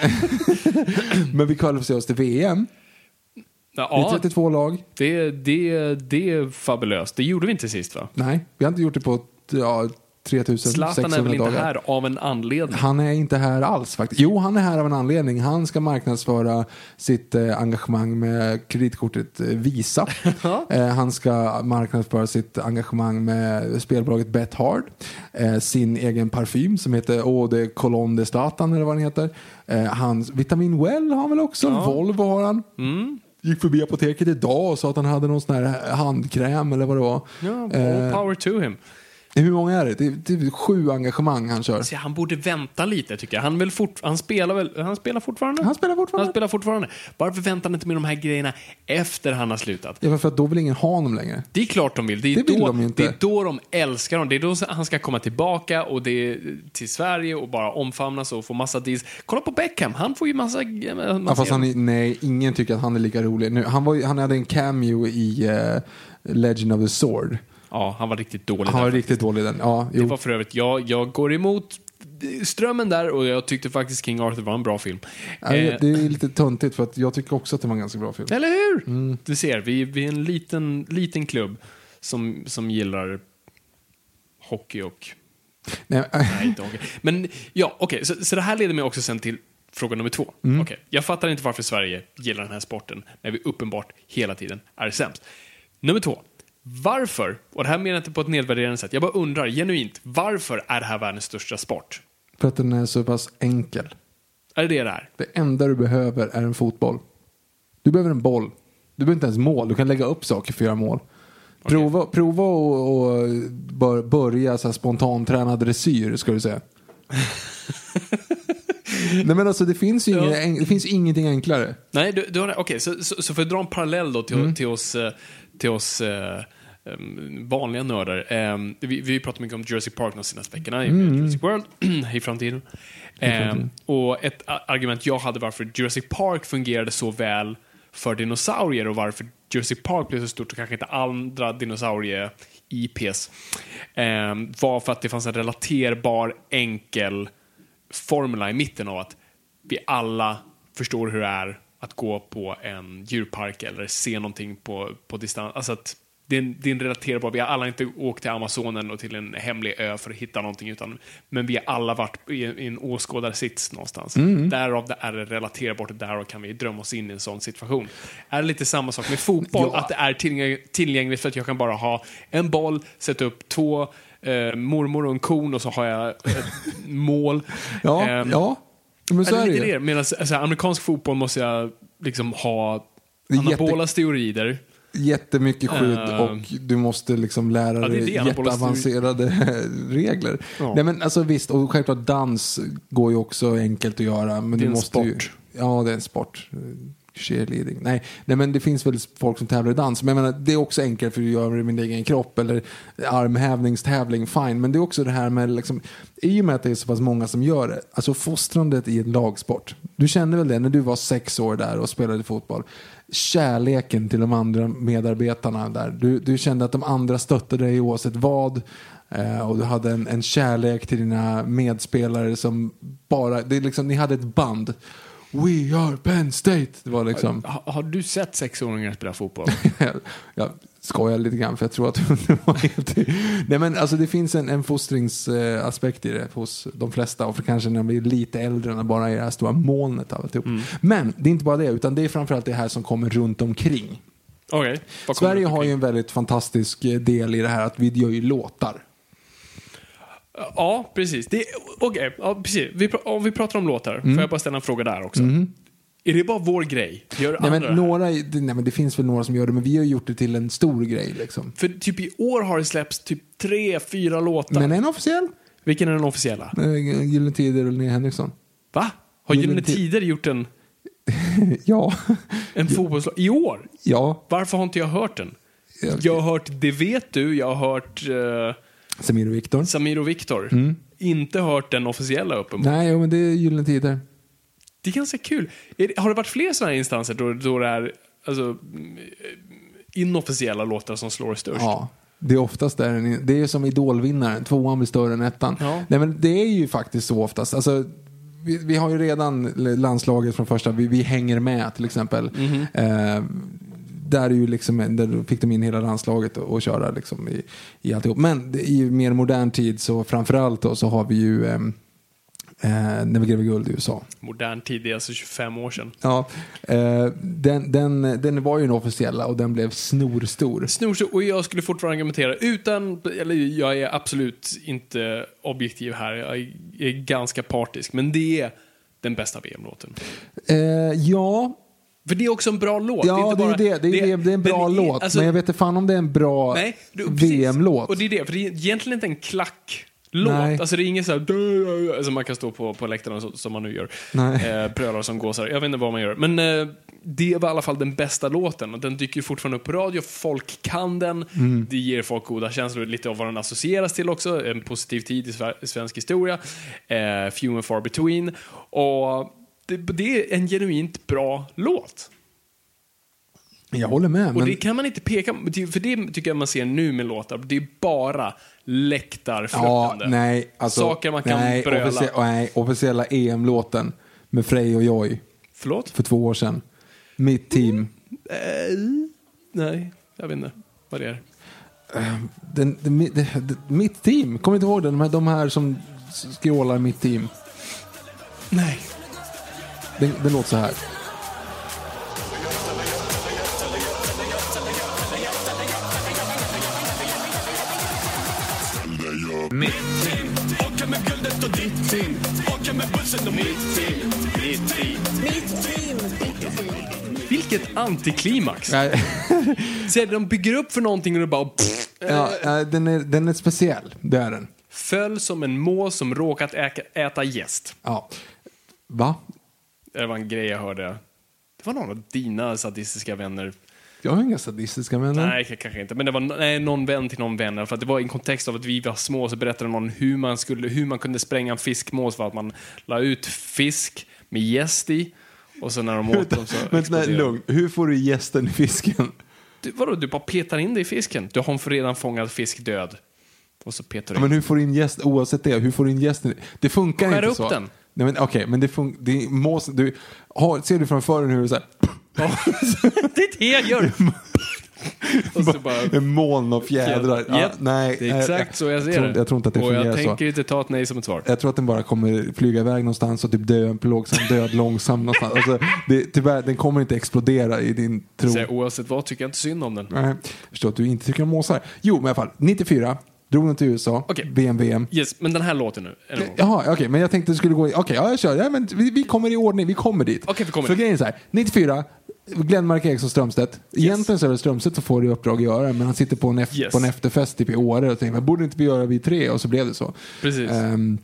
*laughs* Men vi kvalificerar oss till VM. Det är Ja, 32 lag. det, det, det är fabulöst. Det gjorde vi inte sist va? Nej, vi har inte gjort det på ja, 3600 Zlatan är väl inte dagar. här av en anledning? Han är inte här alls faktiskt. Jo, han är här av en anledning. Han ska marknadsföra sitt eh, engagemang med kreditkortet eh, Visa. *laughs* eh, han ska marknadsföra sitt engagemang med spelbolaget Bethard. Eh, sin egen parfym som heter Eau de Cologne de Zlatan eller vad den heter. Eh, hans Vitamin Well har han väl också. Volvo har han. Gick förbi apoteket idag och sa att han hade någon sån här handkräm eller vad det var. Ja, all Eh, power to him. Hur många är det? Det är, är sju engagemang han kör. Så han borde vänta lite tycker jag. Han, vill fort, han, spelar väl, han spelar fortfarande? Han spelar fortfarande. Han spelar fortfarande. Varför väntar han inte med de här grejerna efter han har slutat? Ja, för att då vill ingen ha honom längre. Det är klart de vill. Det är, Det vill då, de inte. det är då de älskar honom. Det är då han ska komma tillbaka och det till Sverige och bara omfamnas och få massa deals. Kolla på Beckham, han får ju massa... massa Ja, fast han är, nej, ingen tycker att han är lika rolig. Nu, han, var, han hade en cameo i eh, Legend of the Sword. Ja, han var riktigt dålig Han där var riktigt dålig den. Ja, Det jo. var för övrigt, jag, jag går emot strömmen där och jag tyckte faktiskt King Arthur var en bra film. Ja, Eh, Det är lite töntigt för att jag tycker också att det var en ganska bra film. Eller hur? Mm. Du ser, vi, vi är en liten, liten klubb som, som gillar hockey och... Nej, Nej, inte hockey. Men ja, okej, så, så det här leder mig också sen till fråga nummer två. Mm. Okej, jag fattar inte varför Sverige gillar den här sporten när vi uppenbart hela tiden är sämst. Nummer två. Varför, och det här menar jag inte på ett nedvärderande sätt, jag bara undrar genuint, varför är det här världens största sport? för att den är så pass enkel. Är det det det är? Det enda du behöver är en fotboll. Du behöver en boll. Du behöver inte ens mål. Du kan lägga upp saker för att göra mål. Prova, prova och, och bör, börja så här spontanträna dressyr, ska du säga. *laughs* Nej men alltså det finns ju Ja. ingen, det finns ingenting enklare. Nej, du, du har, okej, så, så, så för att dra en parallell då till, Mm. till oss, eh, till oss eh, vanliga nördar. Vi, vi pratar mycket om Jurassic Park de senaste veckorna, i Mm. Jurassic World, *clears throat* i framtiden. Em, och ett argument jag hade varför Jurassic Park fungerade så väl för dinosaurier och varför Jurassic Park blev så stort och kanske inte andra dinosaurie-IPs var för att det fanns en relaterbar, enkel formula i mitten av att vi alla förstår hur det är att gå på en djurpark eller se någonting på, på distans. Alltså att det är, en, det är en relaterbar, vi har alla inte åkt till Amazonen och till en hemlig ö för att hitta någonting, utan, men vi har alla varit i, i en åskådarsits någonstans. Därav det är det relaterbart och därav kan vi drömma oss in i en sån situation. Är det lite samma sak med fotboll, Ja. att det är tillgäng- tillgängligt för att jag kan bara ha en boll, sätta upp två eh, mormor och en kon och så har jag ett *laughs* mål. Ja, Ehm, ja. Men så är det ju. Medan alltså, amerikansk fotboll måste jag liksom ha anabola steroider jättemycket skydd Eh. och du måste liksom lära Ja, dig anabola jätteavancerade *laughs* regler. Ja. Nej men alltså visst, och självklart dans går ju också enkelt att göra. Men Det är du en måste Ju, sport. ja, det är en sport. Cheerleading. Nej, nej, men det finns väl folk som tävlar i dans. Men jag menar, det är också enkelt för att göra det i min egen kropp. Eller armhävningstävling, fine. Men det är också det här med, liksom, i och med att det är så pass många som gör det. Alltså fostrandet i en lagsport. Du kände väl det när du var sex år där och spelade fotboll. Kärleken till de andra medarbetarna där. Du, du kände att de andra stöttade dig oavsett vad. Eh, och du hade en, en kärlek till dina medspelare som bara, det är liksom, ni hade ett band. We are Penn State. Det var liksom, Ha, har du sett sexåringar spela fotboll? *laughs* jag skojar lite grann för jag tror att det var *laughs* helt... Nej men alltså det finns en, en fostringsaspekt i det hos de flesta och för kanske när de blir lite äldre när bara är det här stora molnet av alltihop. Men det är inte bara det utan det är framförallt det här som kommer runt omkring. Kommer Sverige har ju en väldigt fantastisk eh, del i det här att vi gör ju låtar. Ja, precis. Det- Okej, ja, precis. Vi, om vi pratar om låtar, Mm. får jag bara ställa en fråga där också? Är det bara vår grej? Gör Nej andra men, här? några, det- nej men det finns väl några som gör det men vi har gjort det till en stor grej liksom. För typ i år har det släppts typ tre, fyra låtar. Men en officiell? Vilken är den officiella? Eh, Gyllene Tider och Linnea Henriksson. Va? Har Gyllene Gyllene Tid- Tider gjort en, *laughs* Ja. en fotbollslåt? I år? ja. Varför har inte jag hört den? Jag- Jag har hört Det vet du, jag har hört eh, Samir och Viktor. Samir och Viktor. Mm. Inte hört den officiella uppenbarligen. Nej, jo, men det är Gyllene Tider. Det är ganska kul. Har det varit fler sådana här instanser då, då det är alltså, mm, inofficiella låtar som slår störst? Ja. Det är oftast där. Det är som idolvinnaren. Tvåan blir större än ettan. Ja. Nej, men det är ju faktiskt så oftast. Alltså, vi, vi har ju redan landslaget från första. Vi, vi hänger med till exempel. Mhm. Eh, där, är ju liksom, där fick de in hela landslaget och, och köra liksom i, i alltihop. Men i mer modern tid så framförallt då, så har vi ju ehm, eh, När vi gräver guld i USA. Modern tid, det är alltså 25 år sedan. Ja, eh, den, den, den var ju den officiella och den blev snorstor. Snorstor, och jag skulle fortfarande argumentera utan, eller jag är absolut inte objektiv här, jag är ganska partisk, men det är den bästa VM-låten. Eh, ja, För det är också en bra låt. ja det, är bara- det, det, är det, är en bra låt. alltså- men jag vet inte fan om det är en bra. VM-låt. Och det är det, för det är egentligen inte en klacklåt. Nej. Alltså det är ingen så här som man kan stå på, på läktaren så, som man nu gör. Nej. Eh, brölar som gåsar. Jag vet inte vad man gör. Men eh, det var i alla fall den bästa låten. Och den dyker fortfarande upp på radio. Folk kan den. Mm. Det ger folk goda känslor. Lite av vad den associeras till också. En positiv tid i svensk historia. Eh, few and far between. Och det, det är en genuint bra låt. Jag håller med. Och Men, det kan man inte peka för det tycker jag man ser nu med låtar. Det är bara ja, läktarflörtande. nej, alltså, Saker man kan nej, bröla. officie- nej, officiella EM-låten med Frej och Joy Förlåt? för två år sedan. Mitt team. Nej, jag vet inte vad det är. Den, den, det- det- mitt team, kommer inte ihåg det? De här, de här som skrålar mitt team. Nej. Den, den låter så här. Vilket antiklimax. Så de bygger upp för någonting och det bara pff, ja, ja, den, är, den är speciell, det är den. föll som en mås som råkat äka, äta gäst. Ja. Va? Det var en grej jag hörde. Det var någon av dina sadistiska vänner. Jag har inga sadistiska vänner. Nej, kanske inte. Men det var nej, någon vän till någon vän. För att det var i en kontext av att vi var små så berättade någon hur man, skulle, hur man kunde spränga en fiskmås för att man la ut fisk med gäst i. Och så när de åt dem så *laughs* Men nej, lugn. Hur får du gästen i fisken? Du, vadå, du bara petar in det i fisken? Du har en redan fångad fisk död. Och så petar du Ja, in. men hur får du in gäst, oavsett det, hur får du in gästen? Det funkar Skär inte upp så. den. Nej men okej, men det funkar, det mås, du, har, ser du framför dig hur det är så här, *laughs* det är det jag gör! *laughs* och så bara... en moln av fjädrar. Ja, nej, det är exakt jag, så jag ser tror, det. Jag tror inte att det och fungerar jag så. tänker inte ta ett nej som ett svar. Jag tror att den bara kommer flyga iväg någonstans och typ dö plågsam död långsam någonstans. Alltså, det, tyvärr, den kommer inte explodera i din tro. Så jag, oavsett vad tycker jag inte synd om den. Nej, jag förstår att du inte tycker om måsar. Jo, men i alla fall, 94, drog den till USA. VM, VM. Yes, men den här låten nu. Jaha, okej, men jag tänkte det skulle gå okej, ja, jag kör, ja, men vi, vi kommer i ordning, vi kommer dit. Okej, vi kommer För dit. grejen är så här, 94, Glenmark Eriksson Strömstedt. Egentligen så är det Strömstedt som får det uppdrag att göra men han sitter på en, Yes. på en efterfest typ i Åre och tänker borde inte vi göra vi tre? Och så blev det så. Precis. Ehm,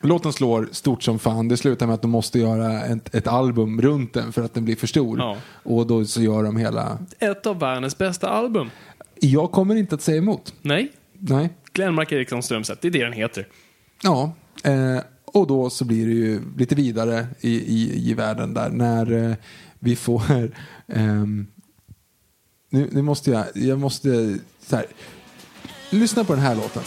låten slår stort som fan. Det slutar med att de måste göra ett, ett album runt den för att den blir för stor. Ja. Och då så gör de hela... Ett av världens bästa album. Jag kommer inte att säga emot. Nej, Nej. Glenmark Eriksson Strömstedt, det är det den heter. Ja, eh, och då så blir det ju lite vidare i, i, i världen där när eh, vi får... *laughs* Eh, nu, nu måste jag... Jag måste... Så här, lyssna på den här låten.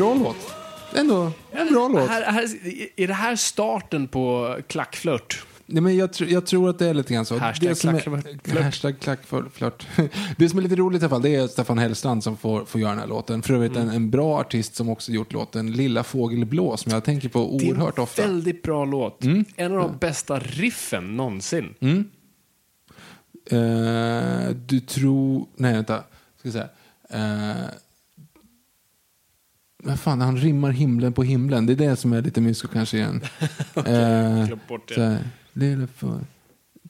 Bra låt. Ändå en bra låt. Här, här, är det här starten på klackflört? Nej, men jag, tr- jag tror att det är lite grann så. Hashtag klackflört. *laughs* Det som är lite roligt i alla fall, det är Stefan Hellstrand som får, får göra den här låten. För övrigt Mm. en, en bra artist som också gjort låten Lilla Fågel Blå som jag tänker på oerhört det är ofta. en väldigt bra låt. Mm. En av de bästa riffen någonsin. Eh, du tror... Nej, vänta. Ska säga. Uh, vad fan, han rimmar himlen på himlen. Det är det som är lite mysko kanske igen. *laughs* Eh, glömt bort det. så här, Lilla för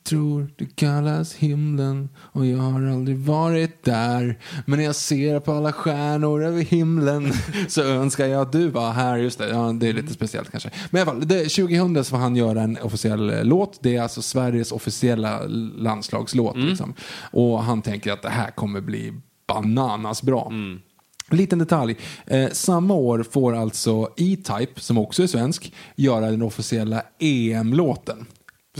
tror det kallas himlen och jag har aldrig varit där. Men när jag ser på alla stjärnor över himlen *laughs* så önskar jag att du var här. Just det, ja, det är lite speciellt kanske. Men i alla fall, det, 2000 så får han göra en officiell eh, låt. Det är alltså Sveriges officiella landslagslåt. Liksom. Och han tänker att det här kommer bli bananas bra. Liten detalj. Eh, samma år får alltså E-Type, som också är svensk, göra den officiella EM-låten.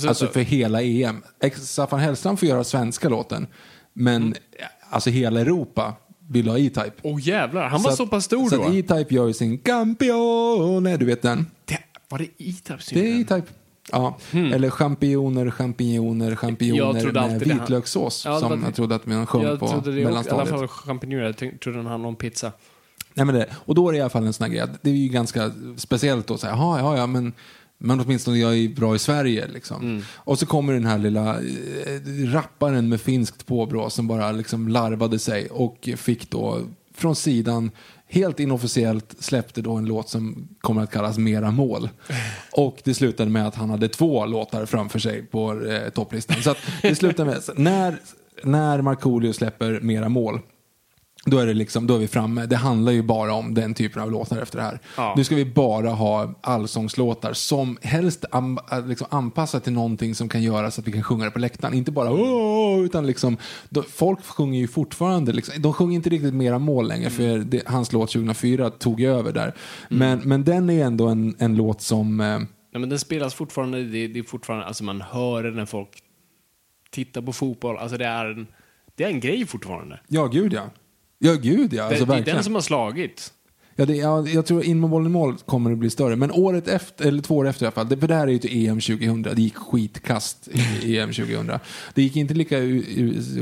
Alltså för hela EM. Staffan Hellstrand får göra svenska låten, men Mm. alltså hela Europa vill ha E-Type. Åh jävlar, han var så, att- pass stor så då. att E-Type gör ju sin Campione, du vet den. det, var det E-Type Det är E-Type. Ja. Eller champinjoner, champinjoner, champinjoner. Jag med vitlökssås. Ja, som jag trodde att man sjöng Jag på trodde det också, i alla mellanstadiet. fall champinjoner. Jag trodde den handlade om pizza. Nej, men det, och då är det i alla fall en sån här grej. Det är ju ganska speciellt då. Så här, "Jaha, ja, ja, men, men åtminstone jag är bra i Sverige. Liksom. Mm. Och så kommer den här lilla eh, rapparen med finskt påbrå som bara liksom larvade sig och fick då från sidan helt inofficiellt släppte då en låt som kommer att kallas Mera mål. Och det slutade med att han hade två låtar framför sig på eh, topplistan. Så att det slutade med, *laughs* när, när Markoolio släpper Mera mål då är, det liksom, då är vi framme. Det handlar ju bara om den typen av låtar efter det här. Ja. Nu ska vi bara ha allsångslåtar som helst am, äh, liksom anpassat till någonting som kan göra så att vi kan sjunga det på läktaren. Inte bara åh, utan liksom, då, folk sjunger ju fortfarande, liksom, de sjunger inte riktigt mera mål längre för det, hans låt 2004 tog ju över där. Men, men den är ändå en, en låt som, eh, Nej, men den spelas fortfarande, det, det är fortfarande, alltså man hör den när folk tittar på fotboll. Alltså det är en, det är en grej fortfarande. ja gud ja. Ja gud ja, Det, alltså det är verkligen. den som har slagit. Ja, det, ja, jag tror in med bollen i mål kommer det bli större. Men året efter, eller två år efter i alla fall, det, för det här är ju till EM 2000, det gick skitkast i *laughs* EM 2000. Det gick inte lika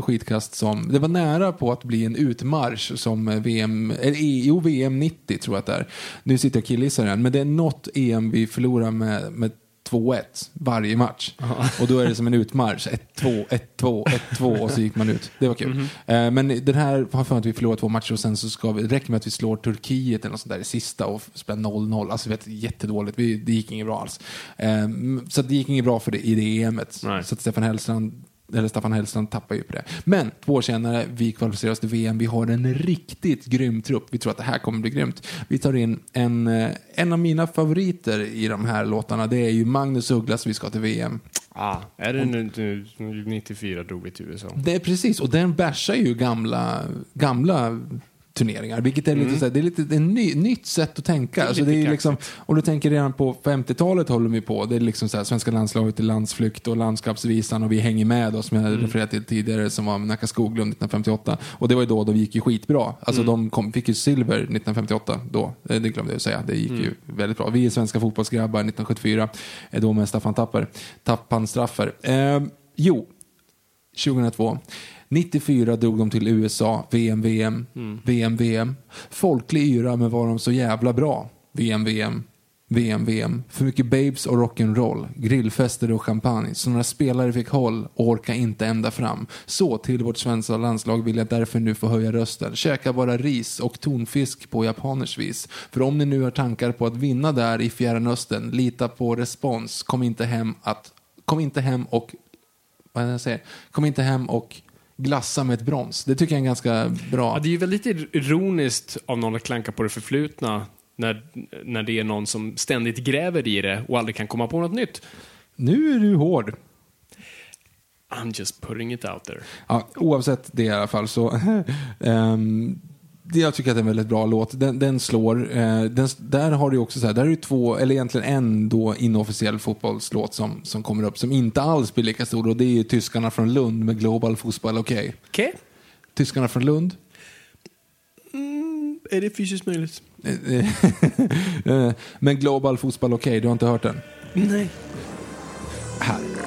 skitkast som, det var nära på att bli en utmarsch som VM, eller E- jo, VM 90 tror jag att det är. Nu sitter jag och killgissar igen, men det är något EM vi förlorar med, med 2-1 varje match. Och då är det som en utmarsch. 1-2, 1-2, 1-2 och så gick man ut. Det var kul. Eh, men den här har för att vi förlorar två matcher och sen så ska vi, det räcker med att vi slår Turkiet eller något sånt där i sista och spelar 0-0. Alltså vet, jättedåligt. Vi, det gick inget bra alls. Eh, så det gick inget bra för det i det EMet. Nej. Så att Stefan Hellstrand eller Staffan Hellstrand tappar ju på det. Men två år senare, vi kvalificerar oss till VM. Vi har en riktigt grym trupp. Vi tror att det här kommer bli grymt. Vi tar in en, eh, en av mina favoriter i de här låtarna. Det är ju Magnus Ugglas, vi ska till VM. Ah, är det nu, nu 94 drog vi till USA? Det är precis, och den bärsar ju gamla, gamla turneringar. Vilket är lite, så här, det är lite ett ny, nytt sätt att tänka. Alltså det är liksom, och du tänker redan på 50-talet håller vi på. Det är liksom så här, svenska landslaget i landsflykt och landskapsvisan och vi hänger med då, som jag refererade till tidigare som var Nacka Skoglund 1958. Och det var ju då de gick ju skitbra. Alltså de kom, fick ju silver 1958 då. Eh, Det glömde jag säga. Det gick ju väldigt bra. Vi är svenska fotbollsgrabbar 1974. eh, Då med Staffan Tapper. Tappan Straffer. Eh, jo, 2002. 94 drog de till USA, VM, VM, VM, VM. Folklig yra, men var de så jävla bra? VM, VM. VM, VM. För mycket babes och rock'n'roll. Grillfester och champagne. Så några spelare fick håll och orka inte ända fram. Så till vårt svenska landslag vill jag därför nu få höja rösten. Käka bara ris och tonfisk på japaners vis. För om ni nu har tankar på att vinna där i Fjärran Östern, lita på respons. Kom inte hem att... Kom inte hem och... Vad är det jag säger? Kom inte hem och glassa med ett brons. Det tycker jag är ganska bra... Ja, det är ju väldigt ironiskt av någon att klanka på det förflutna när, när det är någon som ständigt gräver i det och aldrig kan komma på något nytt. Nu är du hård. I'm just putting it out there. Ja, oavsett det i alla fall så... um, *laughs* jag tycker att det är en väldigt bra låt. Den, den slår. Eh, den, där har du också så här, där är det två, eller egentligen en då inofficiell fotbollslåt som, som kommer upp som inte alls blir lika stor och det är ju Tyskarna från Lund med Global Fotboll Okej. Okay. Okay. Tyskarna från Lund. Mm, är det fysiskt möjligt? *laughs* Men Global Fotboll Okej, okay, du har inte hört den? Nej. Här.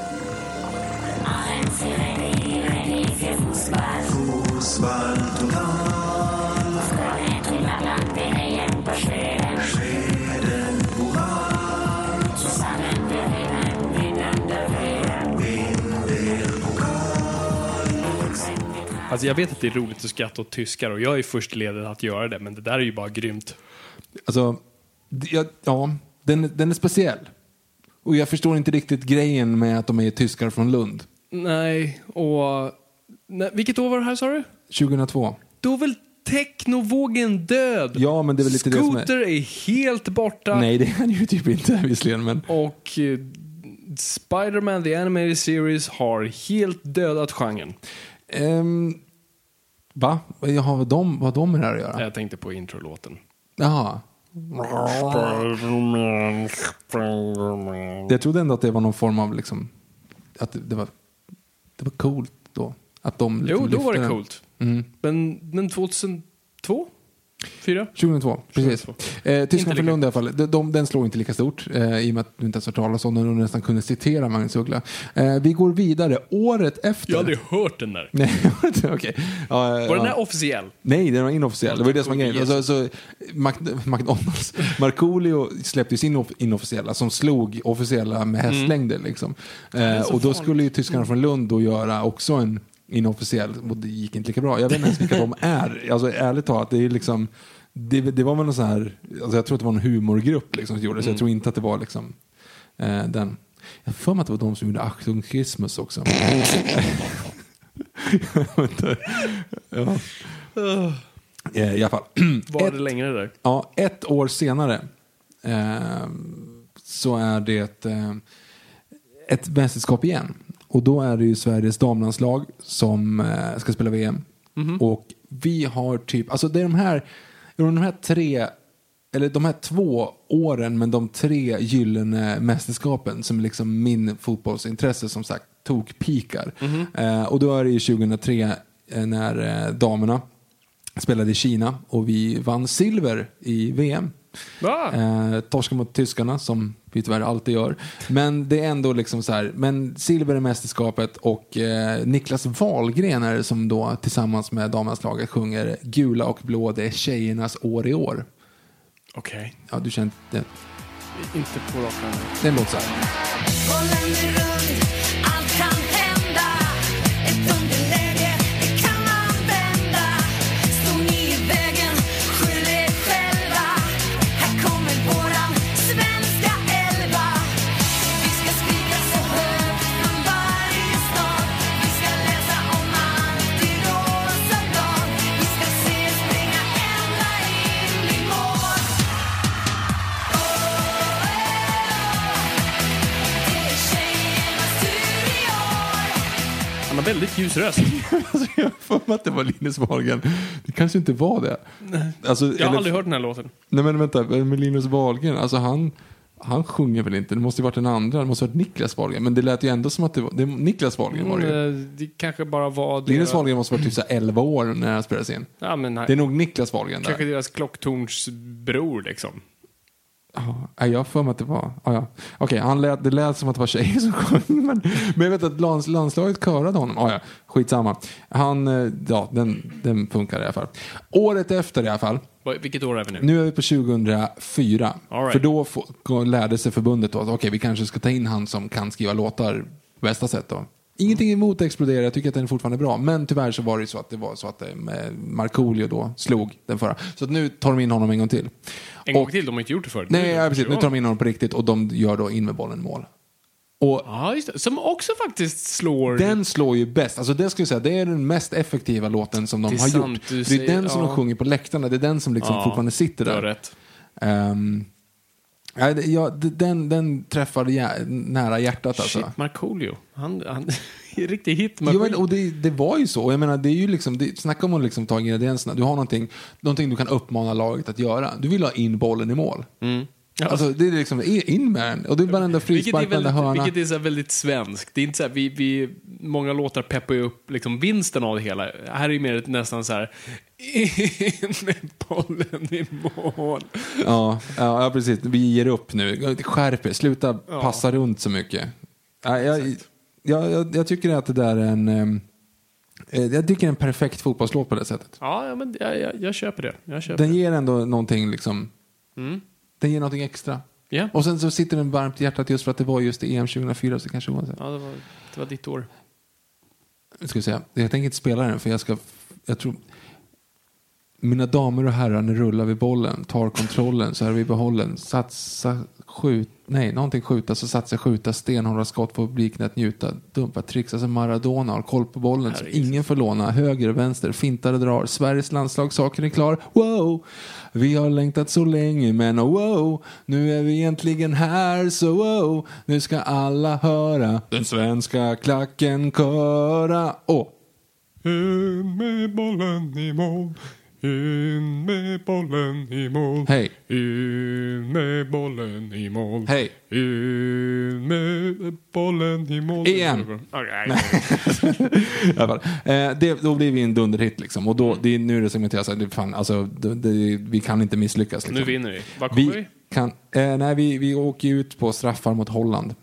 Alltså jag vet att det är roligt att skratta åt tyskar och jag är först ledet att göra det, men det där är ju bara grymt. Alltså, ja, ja den, den är speciell. Och jag förstår inte riktigt grejen med att de är tyskar från Lund. Nej, och... Nej, vilket år var det här sa du? 2002. Då är väl technovågen död? Ja, men det är väl lite Scooter det som är... är helt borta. Nej, det är han ju typ inte visserligen, men... Och eh, Spider-Man The Animated Series har helt dödat genren. Um, va? Vad de, vad de med det här att göra? Jag tänkte på introlåten. Jaha. Jag trodde ändå att det var någon form av liksom, att det, det var, det var coolt då. Att de liksom jo, då var det den. coolt. Mm. Men, men 2002? Fyra? 2002, precis. 2002. Eh, Inte från Lund i alla fall. De, de, den slår inte lika stort eh, i och med att du inte ens har talat om den och nästan kunde citera Magnus Uggla. Eh, vi går vidare. Året efter. Jag har aldrig hört den där. *laughs* Nej, okej. Ja, Var ja. den här officiell? Nej, den var inofficiell. Det var ju det som var grejen. Alltså, så, Mac- McDonalds, *laughs* Markoolio släppte ju sin off- inofficiella som slog officiella med hästlängder. Liksom. Eh, och då vanligt. skulle ju tyskarna från Lund då göra också en inofficiell, och det gick inte lika bra. Jag vet inte ens vilka de är. Alltså ärligt talat, det är liksom det, det var väl någon sån här, alltså jag tror att det var en humorgrupp liksom som gjorde det, så jag tror inte att det var liksom eh, den. Jag för mig att det var de som gjorde Achtung Christmas också. *laughs* ja. Eh, I alla fall. *clears throat* Var Ett- det längre där? Ja, ett år senare eh, så är det eh, ett mästerskap igen. Och då är det ju Sveriges damlandslag som eh, ska spela VM. Och vi har typ, alltså det är de här, de här tre, eller de här två åren men de tre gyllene mästerskapen som liksom min fotbollsintresse som sagt tog pikar. Eh, och då är det ju 2003 eh, när eh, damerna spelade i Kina och vi vann silver i VM. Va? Eh, torska mot tyskarna som vi tyvärr alltid gör. Men det är ändå liksom så här, men silver i mästerskapet och eh, Niklas Wahlgren är det som då tillsammans med damlandslaget sjunger Gula och blå, det är tjejernas år i år. Okej. Ja, du känner det. Inte på rak arm. Den låter så här. Väldigt ljus röst. *laughs* Alltså, jag har för mig att det var Linus Wahlgren. Det kanske inte var det. Alltså, Jag har eller- aldrig hört den här låten. Nej men vänta, med Linus Wahlgren, alltså han, han sjunger väl inte? Det måste ju varit den andra, det måste ha varit Niklas Wahlgren. Men det lät ju ändå som att det var, det, Niklas Wahlgren var det ju. Mm, eh, det kanske bara var det. Linus Wahlgren måste ha varit typ så här 11 år när han spelades in. Ja, men nej. Det är nog Niklas Wahlgren Kanske där. deras klocktornsbror liksom. Ja, jag har för mig att det var... Ja, ja. Okej, han lät, det lät som att det var tjejer som *laughs* sjöng. Men, men jag vet att lands, landslaget körade honom. Ja, ja, skitsamma. Han, eh, ja, den, den funkar i alla fall. Året efter i alla fall. Vilket år är vi nu? Nu är vi på 2004. All right. För då få, lärde sig förbundet då att okej, vi kanske ska ta in han som kan skriva låtar på bästa sätt då. Ingenting emot Explodera, jag tycker att den är fortfarande bra. Men tyvärr så var det så att det var så att eh, Markoolio då slog den förra. Så nu tar de in honom en gång till. En gång Och- till, de har inte gjort det förut. Nej, ja, precis. Nu tar de in honom på riktigt och de gör då in med bollen mål. Och Ja, just det. Som också faktiskt slår... den slår ju bäst. Alltså det skulle jag säga, det är den mest effektiva låten som de är har sant, gjort. Det är säger- den som ja. de sjunger på läktarna, det är den som liksom Ja, fortfarande sitter Du har där. rätt. Ehm, ja, den, den träffar nära hjärtat alltså. Shit, Markoolio. Han, han *laughs* är riktig hit. Jo, men, och det, det var ju så. Jag menar, det är ju liksom, det, snacka om att liksom ta ingredienserna. Du har någonting, någonting du kan uppmana laget att göra. Du vill ha in bollen i mål. Ja. Alltså, det är liksom, in med den. Och det är varenda frispark, varenda hörna. vilket är så väldigt svenskt. Det är inte så här, vi, vi, många låtar peppar ju upp liksom vinsten av det hela. Här är ju mer nästan så här, in *laughs* med bollen i mål. Ja, ja, ja, precis. Vi ger upp nu. Skärp er, sluta passa runt så mycket. Ja, jag, jag, jag, tycker att det där är en... ehm, eh, Jag tycker det är en perfekt fotbollslåt på det sättet. Ja, ja men jag, jag, jag köper det. Jag köper Den ger ändå någonting liksom... Den ger någonting extra. Ja. Och sen så sitter den varmt i hjärtat just för att det var just EM 2004 så kanske oavsett. Ja, det var, det var ditt år. Jag ska säga, jag tänker inte spela den för jag ska... Jag tror... Mina damer och herrar, nu rullar vi bollen, tar kontrollen så är vi behållen. Satsa, skjut, nej, någonting skjuta, så satsa, skjuta, stenhårda skott, få publiken att njuta, dumpa, trixa som Maradona, har koll på bollen så ingen får låna, höger vänster, fintar och drar, Sveriges landslag, saken är klar, wow! Vi har längtat så länge men oh, wow, nu är vi äntligen här så wow, nu ska alla höra den svenska klacken köra. Åh, In med bollen i mål. In med bollen i mål. hej, In med bollen i mål. hej. In med bollen i mål. Igen. *laughs* Okej. *laughs* I alla fall. Eh, det, då blir vi en dunderhit liksom. Och då, det, är- nu det här, det, fan, alltså, det, det, vi kan inte misslyckas. Liksom. Nu vinner vi. Var kommer vi? vi kan, eh, nej, vi, vi åker ut på straffar mot Holland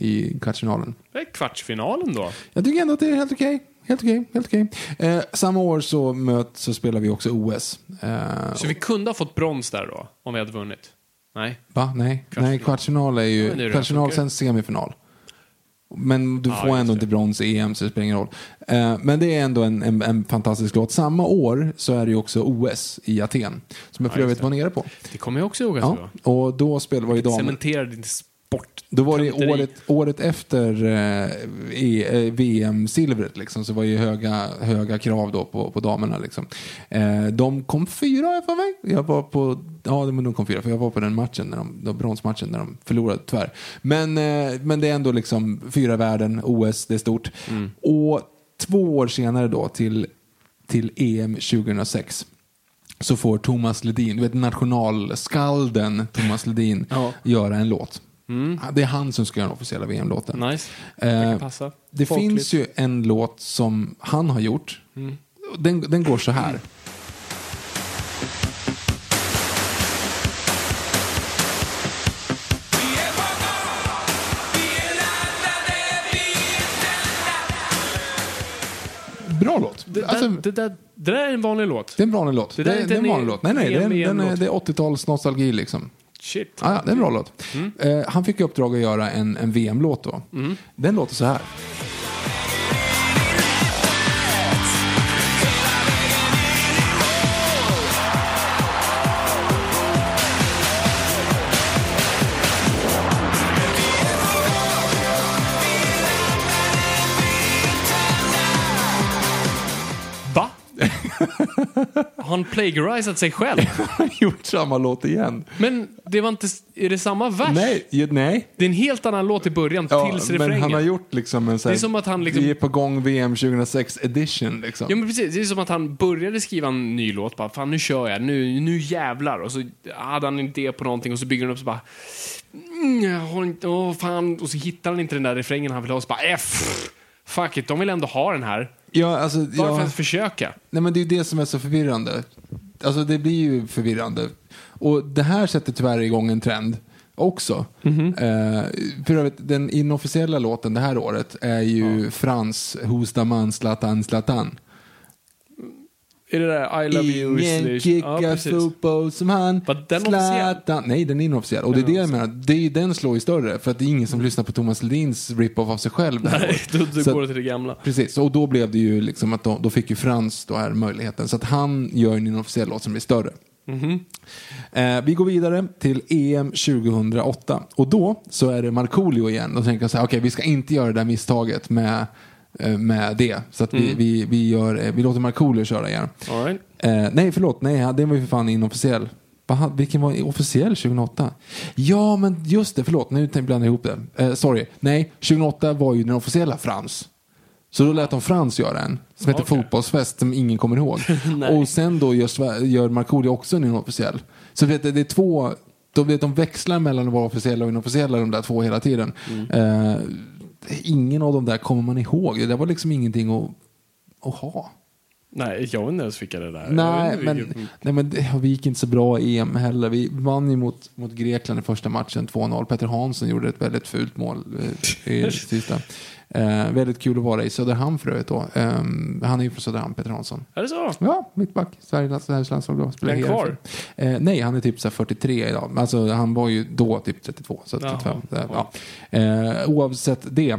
i kvartsfinalen. Det är kvartsfinalen då. Jag tycker ändå att det är helt okej. Helt okej, helt okej. Eh, samma år så, möt, så spelar vi också OS. Eh, Så vi kunde ha fått brons där då, om vi hade vunnit? Nej. Va? Nej, Kvartsfinal. nej kvartsfinal är Ja, ju är det kvartsfinal, sen semifinal. Men du Ja, får ändå inte brons i EM så det spelar ingen roll. Eh, men det är ändå en, en, en fantastisk låt. Samma år så är det ju också OS i Aten. Som jag för Ja, just övrigt var nere på. Det kommer jag också ihåg att Ja, var. och då spelade var ju damer. Cementerade din sport. Då var det året, året efter eh, eh, VM-silvret liksom, så var ju höga, höga krav då på, på damerna. Liksom. Eh, de kom fyra för mig. Jag var på, ja de kom fyra för jag var på den matchen, när de, de bronsmatchen när de förlorade tyvärr. Men, eh, men det är ändå liksom fyra i världen, OS, det är stort. Och två år senare då till, till EM 2006 så får Thomas Ledin, du vet nationalskalden Thomas Ledin, Ja. göra en låt. Det är han som ska göra den officiella VM-låten. Nice. Det Eh, det Folkligt. finns ju en låt som han har gjort. Den, den går så här. Bra låt. Det, Alltså, det, där, det där är en vanlig låt. det är en vanlig låt. Det Det, är är det en vanlig låt. Nej, nej, det är, en- den är, VM-låt. det är 80-tals nostalgi liksom. Shit. Ja, ja, det är en bra låt. Eh, han fick i uppdrag att göra en, en VM-låt då. Den låter så här. Har *laughs* han plagiarisat sig själv? Han *laughs* gjort samma låt igen. Men det var inte... Är det samma vers? Nej, ju- nej. Det är en helt annan låt i början, Ja, tills men refrängen. han har gjort liksom en sån Det här, är som att han liksom- Vi är på gång VM 2006 edition liksom. Ja men precis, det är som att han började skriva en ny låt, bara fan nu kör jag, nu, nu jävlar. Och så hade han en idé på någonting och så bygger han upp så bara... Mm, jag har inte, åh fan. Och så hittar han inte den där refrängen han vill ha och så bara, pff, fuck it, de vill ändå ha den här. Ja, alltså, Bara ja, att försöka. nej, men det är det som är så förvirrande. alltså det blir ju förvirrande. Och det här sätter tyvärr igång en trend också. Mhm. Eh, för övrigt, den inofficiella låten det här året är ju Frans Who's the man Zlatan Zlatan. Är det där I love you Ingen kickar Ja, fotboll som han. Var den officiell? Zlatan. Nej, den är inofficiell. Och det är det jag menar. Det är, ju- den slår ju större. För att det är ingen som lyssnar på Thomas Ledins rip-off av sig själv. Nej, då, då Så går det till det gamla. Precis, och då blev det ju liksom att då, då fick ju Frans då här möjligheten. Så att han gör en inofficiell låt som blir större. Eh, vi går vidare till EM 2008. Och då så är det Markoolio igen. Då tänker jag så här, okej vi ska inte göra det där misstaget med, med det. Så att vi, vi, vi, gör, eh, vi låter Markoolio köra igen. Right. Eh, nej, förlåt. Nej, den var ju för fan inofficiell. Vilken var officiell 2008? Ja, men just det. Förlåt, nu blandar jag ihop det. Eh, sorry. Nej, 2008 var ju den officiella Frans. Så då lät de Frans göra en. Som heter Okej. Fotbollsfest som ingen kommer ihåg. *laughs* Och sen då gör, gör Markoolio också en inofficiell. Så vet, det är två... De, vet, de växlar mellan att vara officiella och inofficiella de där två hela tiden. Mm. Eh, ingen av de där kommer man ihåg. Det där var liksom ingenting att, att ha. Nej, jag vet inte ens vilka det där Nej, men, nej, men det, vi gick inte så bra i EM heller. Vi vann ju mot, mot Grekland i första matchen 2-0. Peter Hansson gjorde ett väldigt fult mål eh, i *laughs* sista. Eh, väldigt kul att vara i Söderhamn för övrigt då. Eh, han är ju från Söderhamn, Peter Hansson. Är det så? Ja, mittback. Sveriges landslag då. Är han kvar? Eh, nej, han är typ så här 43 idag. Alltså, han var ju då typ 32. Så Jaha, 35. Så, ja. eh, oavsett det.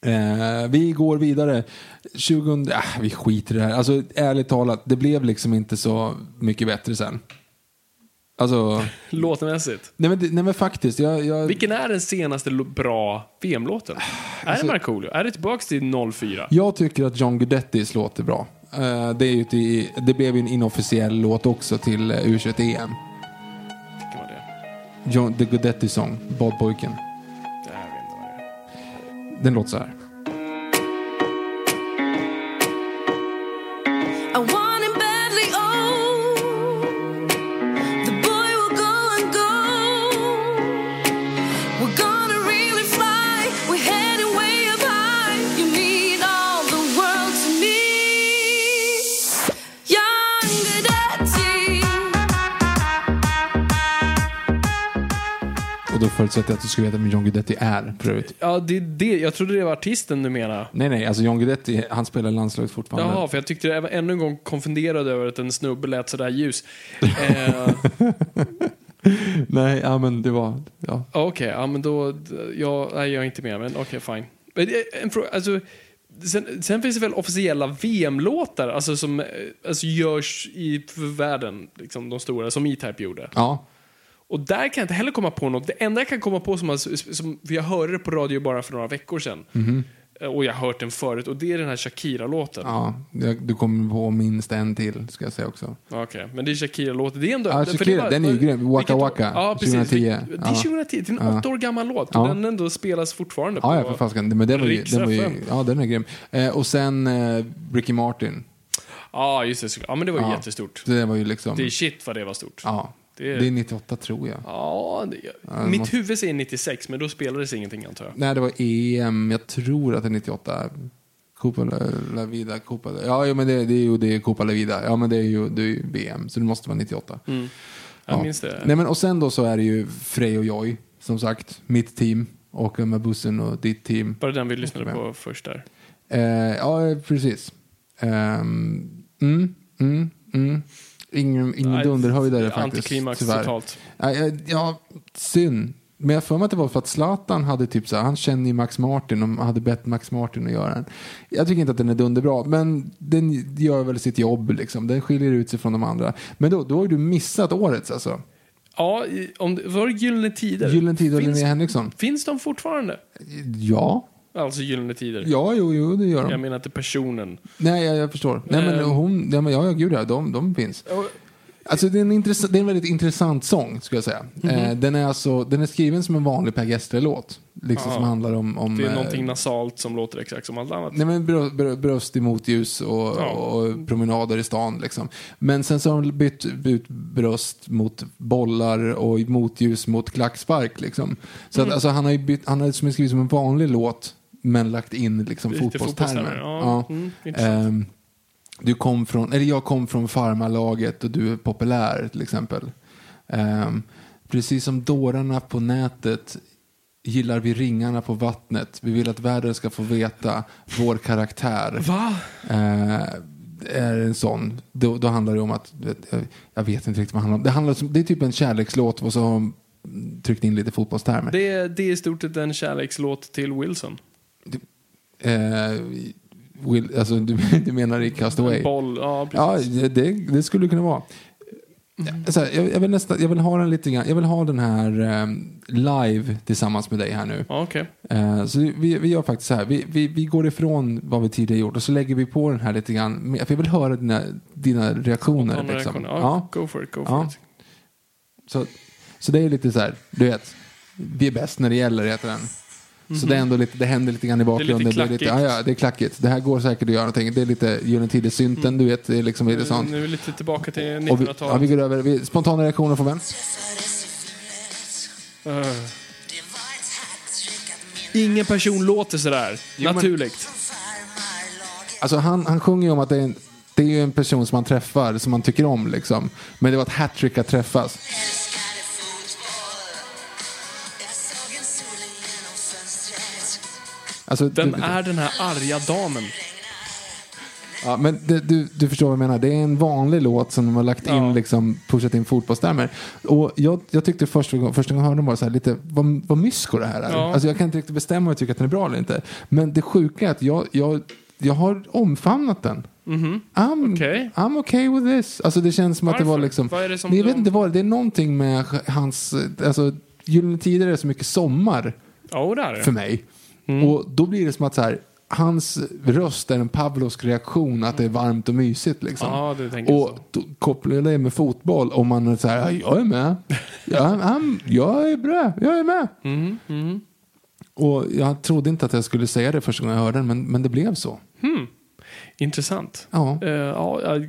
Eh, vi går vidare. 2000, äh, vi skiter i det här. Alltså ärligt talat, det blev liksom inte så mycket bättre sen. Alltså, *laughs* Låtmässigt. nej men, nej men faktiskt. Jag, jag, Vilken är den senaste lo- bra VM-låten? *sighs* är Alltså- det Markoolio? Är det tillbaks till 04? jag tycker att John Guidettis låt är bra. Eh, det, är ju till, det blev ju en inofficiell låt också till uh, U21 EM. Kan vara det. John, the Guidetti Song, Badpojken. Nej, Jag vet inte vad det är. Den låter så här. Och då förutsätter jag att du ska veta vem John Guidetti är för övrigt. Ja, det det. Jag trodde det var artisten du menade. Nej, nej, alltså John Guidetti, han spelar i landslaget fortfarande. Jaha, för jag tyckte jag var ännu en gång konfunderad över att en snubbe lät sådär ljus. Eh, *laughs* Nej, ja men det var, ja. Okej, ja men då, ja, nej, jag är inte med, men okej, fine. Men är en fråga, alltså, sen, sen finns det väl officiella VM-låtar, alltså som eh, alltså, görs i världen, liksom de stora, som E-Type gjorde. Ja, Och där kan jag inte heller komma på något. Det enda jag kan komma på som, som för jag hörde det på radio bara för några veckor sedan. Eh, Och jag har hört den förut, och det är den här Shakira-låten. ja, du kommer på minst en till, ska jag säga också. Okej, men det är Shakira-låten. Det är ändå... Ja, Shakira, var- den är ju grym. Waka? Waka, Ja, precis. 2010. Det är Ja. 2010. Det är en Ja. åtta år gammal låt. Ja. Och den ändå spelas fortfarande på... Ja, ja för fasiken. Men den var ju, den var ju, ja den är grym. Eh, och sen eh, Ricky Martin. Ja, just det. Ja, men det var ju Ja. jättestort. Det var ju liksom, Det är shit vad det var stort. ja. Det är- Det är 98 tror jag. Ja, det, det mitt måste- huvud säger 96, men då spelades ingenting antar jag. Nej, det var EM. Jag tror att det är 98. Copa la, la Vida, Copa Ja, men det, det är ju det är Copa la Vida. Ja, men det är ju, det är ju VM, så det måste vara 98. Jag Ja. minns det. Nej, men, och sen då så är det ju Frej och Joy, som sagt. Mitt team. Åker med bussen och ditt team. Bara den vi lyssnade på först där. Eh, ja, precis. Ehm, mm, mm, mm. Ingen, ingen Nej, dunderhöjdare faktiskt. Antiklimax tyvärr. totalt. Ja, synd. Men jag för mig att det var för att Zlatan hade typ så här, han känner ju Max Martin och hade bett Max Martin att göra den. Jag tycker inte att den är dunderbra, men den gör väl sitt jobb liksom. Den skiljer ut sig från de andra. Men då, då har du missat årets alltså. Ja, om var det Gyllene Tider? Gyllene Tider och finns, Linnea Henriksson. finns de fortfarande? Ja, Alltså Gyllene Tider? ja, jo, jo, det gör de. Jag menar inte personen. Nej, jag, jag förstår. Nej, men Ehm. hon, ja, men, ja, ja, gud ja, de, de finns. Alltså, det, är en intress- det är en väldigt intressant sång, skulle jag säga. Mhm. Eh, den, är alltså, den är skriven som en vanlig Per Gessle-låt. Liksom, Ja. som handlar om... om Det är eh, någonting nasalt som låter exakt som allt annat. Nej, men brö, brö, bröst i motljus och, Ja. och promenader i stan. Liksom. Men sen så har de bytt ut bröst mot bollar och motljus mot klackspark. Liksom. Så Mm. att, alltså, han har ju bytt, han har skrivit som en vanlig låt men lagt in liksom, fotbollstermer. ja. Mm. Ehm, du kom från, eller jag kom från farmarlaget och du är populär till exempel. Ehm, precis som dårarna på nätet gillar vi ringarna på vattnet. Vi vill att världen ska få veta vår karaktär. Va? Eh, är en sån, då, då handlar det om att, jag, vet inte riktigt vad det handlar om. Det, handlar om, det är typ en kärlekslåt och så har de tryckt in lite fotbollstermer. Det, är- det är i stort sett en kärlekslåt till Wilson. Eh, will, alltså, du, *laughs* du menar i Castaway? Boll, ja Ja, precis. det, det, det skulle kunna vara. Så här, jag, jag, vill nästan, jag vill ha den lite grann, jag vill ha den här eh, live tillsammans med dig här nu. Ja, okej. Eh, så vi, vi gör faktiskt så här, vi, vi, vi går ifrån vad vi tidigare gjort och så lägger vi på den här lite grann, för jag vill höra dina, dina reaktioner. Liksom. reaktioner. Ja. Ja, go for it, go for Ja. it. Så, så det är lite så här, du vet, vi är bäst när det gäller, heter den. Så det, är ändå lite, det händer lite grann i bakgrunden. Mhm. klackigt. ja, ja, det är klackigt. Det här går säkert att göra någonting. Det är lite Gyllene Tider-synten, du vet. Det är liksom lite sånt. Nu är vi lite tillbaka till Och vi, ja, vi 1900-talet. går över. Vi, spontana reaktioner från vem? Uh. Ingen person låter sådär. men- Naturligt. Alltså han, han sjunger ju om att det är, en, det är ju en person som man träffar, som man tycker om liksom. Men det var ett hattrick att träffas. Alltså, Den du, är den här arga damen. ja, men det, du, du förstår vad jag menar. Det är en vanlig låt som de har lagt in, Ja. liksom, pushat in fotbollstermer. Och jag, jag tyckte första gången, första gången jag hörde den var så här lite, vad, vad mysko det här är. Ja. Alltså jag kan inte riktigt bestämma om jag tycker att den är bra eller inte. Men det sjuka är att jag, jag, jag har omfamnat den. I'm, Okej. I'm okay with this. Alltså det känns som att det var Varför? liksom... Vad är det som Nej, jag vet inte vad det är. Någonting med hans... Alltså, Gyllene Tider är så mycket sommar Ja, det är för mig. Mm. Och då blir det som att så här, hans röst är en Pavlovsk reaktion att det är varmt och mysigt. Liksom. Ja, och kopplar det med fotboll om man är så här, "Ja, jag är med. Jag, I'm, jag är bra, jag är med. Mm, Och jag trodde inte att jag skulle säga det första gången jag hörde den, men, men det blev så. Intressant. Ja. Ja, ja,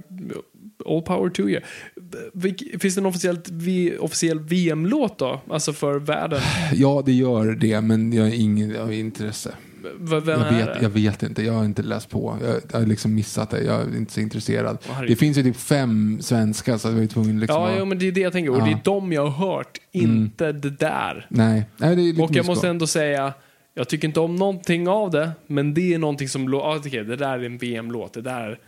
all power to you. Finns det en officiellt, officiell VM-låt då? Alltså för världen? Ja, det gör det, men jag har har intresse. V- Vem Jag är vet, jag vet inte, jag har inte läst på. Jag, jag har liksom missat det, jag är inte så intresserad. Herregud. det finns ju typ fem svenskar så jag var ju tvungen liksom Ja, att... jo, men det är det jag tänker. Och det är Ja. de jag har hört, inte det där. Nej, Nej det är lite Och jag mysko. måste ändå säga, jag tycker inte om någonting av det, men det är någonting som, ja, okej, det där är en VM-låt, det där